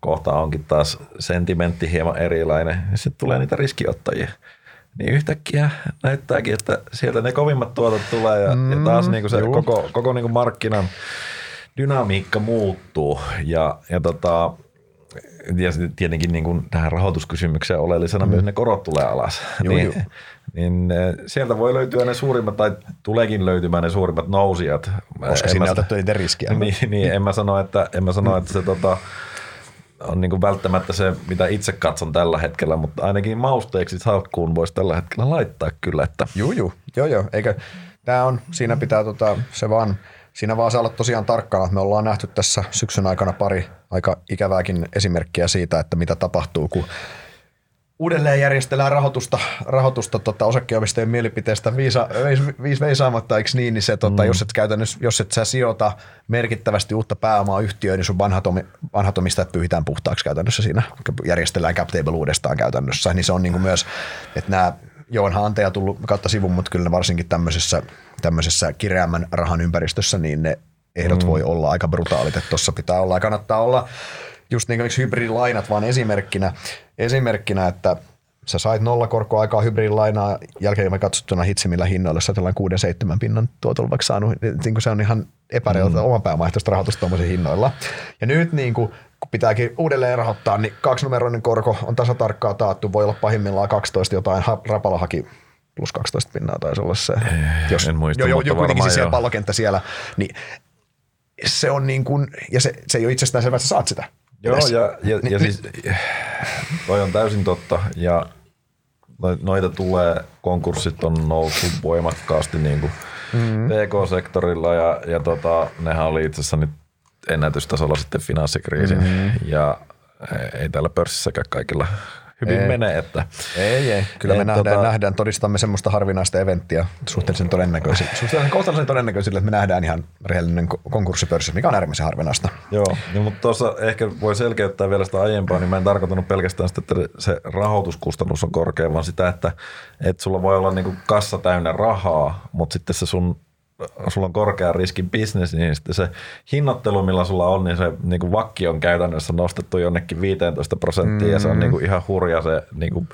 kohta onkin taas sentimentti hieman erilainen, ja sitten tulee niitä riskiottajia niin yhtäkkiä näyttääkin, että sieltä ne kovimmat tuotot tulee ja, mm, ja taas niin kuin se juu. koko, koko niin kuin markkinan dynamiikka muuttuu ja, ja tota, ja tietenkin niin kuin tähän rahoituskysymykseen oleellisena mm. myös ne korot tulee alas. Juu, niin, juu. niin eh, sieltä voi löytyä ne suurimmat, tai tuleekin löytymään ne suurimmat nousijat. Koska sinne on otettu niitä riskiä. Niin, niin, en mä sano, että, en mä sano, että se tota, on niin kuin välttämättä se, mitä itse katson tällä hetkellä, mutta ainakin mausteeksi salkkuun voisi tällä hetkellä laittaa kyllä. Että. Juu, juu. Joo, joo. Eikä, tämä on, siinä pitää tota, se vaan, siinä vaan saa olla tosiaan tarkkana. Me ollaan nähty tässä syksyn aikana pari aika ikävääkin esimerkkiä siitä, että mitä tapahtuu, kun uudelleen järjestellään rahoitusta, rahoitusta tota, osakkeenomistajien mielipiteestä viisa, viis, viis veisaamatta, eikö niin, niin se, tota, mm. jos, et käytännössä, jos et sä sijoita merkittävästi uutta pääomaa yhtiöön, niin sun vanhat, vanhat omistajat pyyhitään puhtaaksi käytännössä siinä, järjestellään cap table uudestaan käytännössä, niin se on niin kuin myös, että nämä Joo, onhan anteja tullut kautta sivun, mutta kyllä varsinkin tämmöisessä, tämmöisessä kireämmän rahan ympäristössä, niin ne ehdot mm. voi olla aika brutaalit, että tuossa pitää olla ja kannattaa olla just niin kuin hybridilainat, vaan esimerkkinä, esimerkkinä että sä sait nollakorkoa aikaa hybridilainaa jälkeen katsottuna hitsimillä hinnoilla, sä oot 6-7 pinnan tuotolla vaikka saanut, niin kuin se on ihan epäreilta mm. oman pääomaehtoista rahoitusta tuommoisilla hinnoilla. Ja nyt niin kuin, kun pitääkin uudelleen rahoittaa, niin kaksinumeroinen korko on tasatarkkaa taattu, voi olla pahimmillaan 12 jotain, Rapala haki plus 12 pinnaa taisi olla se. Jos, en muista, jo, jo, jo kuitenkin siis siellä pallokenttä siellä, niin se on niin kuin, ja se, se ei ole itsestään selvä, että sä saat sitä. Joo, ja, ja, ja siis toi on täysin totta, ja noita tulee, konkurssit on noussut voimakkaasti niin kuin mm-hmm. PK-sektorilla, ja, ja tota, nehän oli itse asiassa nyt ennätystasolla sitten finanssikriisin, mm-hmm. ja ei täällä pörssissäkään kaikilla hyvin ei. mene. Että, ei, ei. Kyllä me nähdään, tota, nähdään, todistamme semmoista harvinaista eventtiä suhteellisen todennäköisille. Suhteellisen kohtalaisen todennäköisille, että me nähdään ihan rehellinen konkurssipörssi, mikä on äärimmäisen harvinaista. Joo, niin, mutta tuossa ehkä voi selkeyttää vielä sitä aiempaa, niin mä en tarkoitanut pelkästään sitä, että se rahoituskustannus on korkea, vaan sitä, että, että sulla voi olla niin kassa täynnä rahaa, mutta sitten se sun sulla on korkean riskin bisnes, niin sitten se hinnoittelu, millä sulla on, niin se niin kuin vakki on käytännössä nostettu jonnekin 15 prosenttia mm. ja se on mm. niin kuin ihan hurja se niin kuin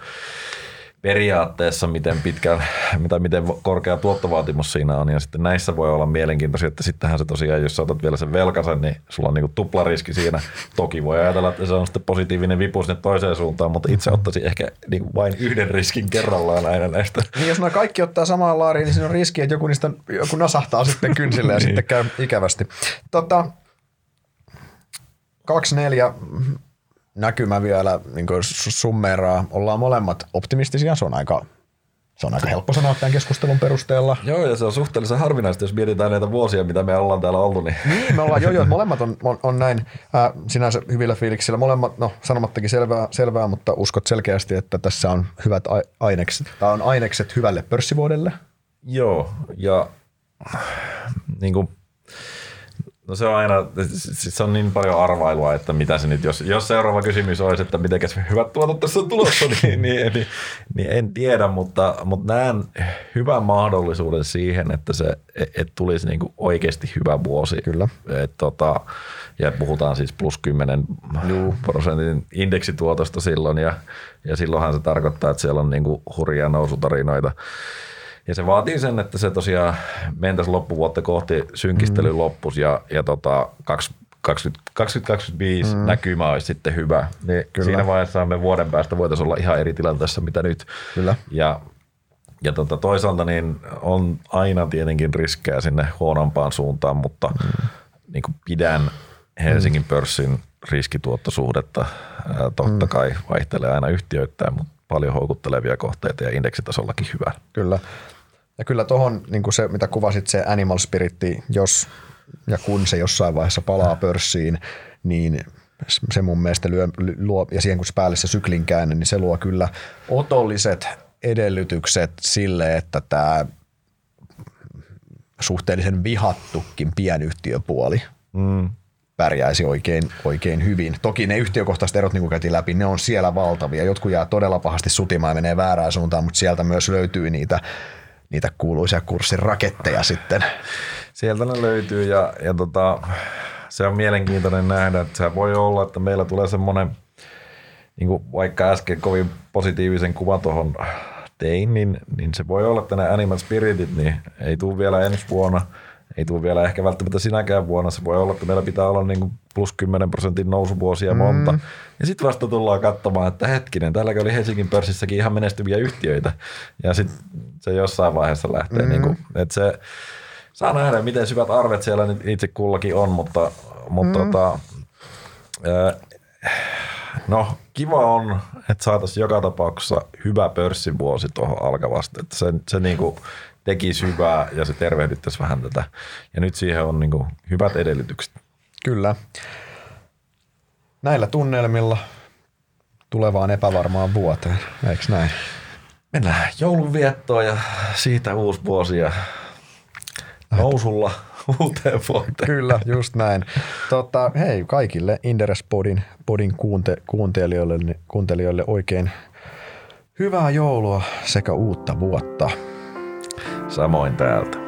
periaatteessa, miten pitkä, mitä, miten korkea tuottovaatimus siinä on. Ja sitten näissä voi olla mielenkiintoisia, että sittenhän se tosiaan, jos sä otat vielä sen velkasen, niin sulla on niin tuplariski siinä. Toki voi ajatella, että se on sitten positiivinen vipu sinne toiseen suuntaan, mutta itse ottaisin ehkä niin kuin vain yhden riskin kerrallaan aina näistä. Niin jos nämä kaikki ottaa samaan laariin, niin siinä on riski, että joku niistä joku nasahtaa sitten kynsille ja niin. sitten käy ikävästi. Tota, 2-4 näkymä vielä niin summeeraa. Ollaan molemmat optimistisia, se on aika se on aika helppo sanoa tämän keskustelun perusteella. Joo, ja se on suhteellisen harvinaista, jos mietitään näitä vuosia, mitä me ollaan täällä ollut. Niin, niin me ollaan, joo, joo, molemmat on, on, on näin äh, sinänsä hyvillä fiiliksillä. Molemmat, no sanomattakin selvää, selvää, mutta uskot selkeästi, että tässä on hyvät ainekset. Tämä on ainekset hyvälle pörssivuodelle. Joo, ja niin kuin, No se on aina, se on niin paljon arvailua, että mitä se nyt, jos, jos seuraava kysymys olisi, että miten hyvät tuotot tässä on tulossa, niin, niin, niin, niin, en tiedä, mutta, mutta näen hyvän mahdollisuuden siihen, että se et tulisi niin kuin oikeasti hyvä vuosi. Kyllä. Et, tota, ja puhutaan siis plus 10 Juu. prosentin indeksituotosta silloin, ja, ja silloinhan se tarkoittaa, että siellä on niin kuin hurjia nousutarinoita. Ja se vaatii sen, että se tosiaan mentäisiin loppuvuotta kohti synkistely mm. loppus ja, ja tota, 2025 mm. näkymä olisi sitten hyvä. Niin Kyllä. Siinä vaiheessa me vuoden päästä voitaisiin olla ihan eri tilanteessa, mitä nyt. Kyllä. Ja, ja tota, toisaalta niin on aina tietenkin riskejä sinne huonompaan suuntaan, mutta mm. niin kuin pidän Helsingin mm. pörssin riskituottosuhdetta. Totta mm. kai vaihtelee aina yhtiöittäin, mutta paljon houkuttelevia kohteita ja indeksitasollakin hyvä. Kyllä. Ja kyllä tuohon niin se, mitä kuvasit, se animal spiritti, jos ja kun se jossain vaiheessa palaa pörssiin, niin se mun mielestä lyö, luo, ja siihen kun se päälle se syklin käänne, niin se luo kyllä otolliset edellytykset sille, että tämä suhteellisen vihattukin pienyhtiöpuoli mm. pärjäisi oikein, oikein hyvin. Toki ne yhtiökohtaiset erot, niin kuin käytiin läpi, ne on siellä valtavia. Jotkut jää todella pahasti sutimaan ja menee väärään suuntaan, mutta sieltä myös löytyy niitä niitä kuuluisia kurssin raketteja sitten. Sieltä ne löytyy ja, ja tota, se on mielenkiintoinen nähdä, että se voi olla, että meillä tulee semmoinen, niin kuin vaikka äsken kovin positiivisen kuvan tuohon tein, niin, niin se voi olla, että nämä Animal Spiritit niin ei tule vielä ensi vuonna – ei tule vielä ehkä välttämättä sinäkään vuonna. Se voi olla, että meillä pitää olla niin kuin plus 10 prosentin nousuvuosia mm. monta. Ja sitten vasta tullaan katsomaan, että hetkinen, täälläkin oli Helsingin pörssissäkin ihan menestyviä yhtiöitä. Ja sitten se jossain vaiheessa lähtee. Mm. Niin kuin, että se, saa nähdä, miten syvät arvet siellä nyt itse kullakin on, mutta, mutta mm. tota, No, kiva on, että saataisiin joka tapauksessa hyvä pörssivuosi tuohon alkavasti. Että se, se niinku tekisi hyvää ja se tervehdyttäisi vähän tätä. Ja nyt siihen on niin kuin hyvät edellytykset. Kyllä. Näillä tunnelmilla tulevaan epävarmaan vuoteen, eikö näin? Mennään joulunviettoon ja siitä uusi vuosi ja nousulla uuteen vuoteen. Kyllä, just näin. Tota, hei, kaikille Inderes Podin, podin kuunte, kuuntelijoille, kuuntelijoille oikein hyvää joulua sekä uutta vuotta. Samoin täältä.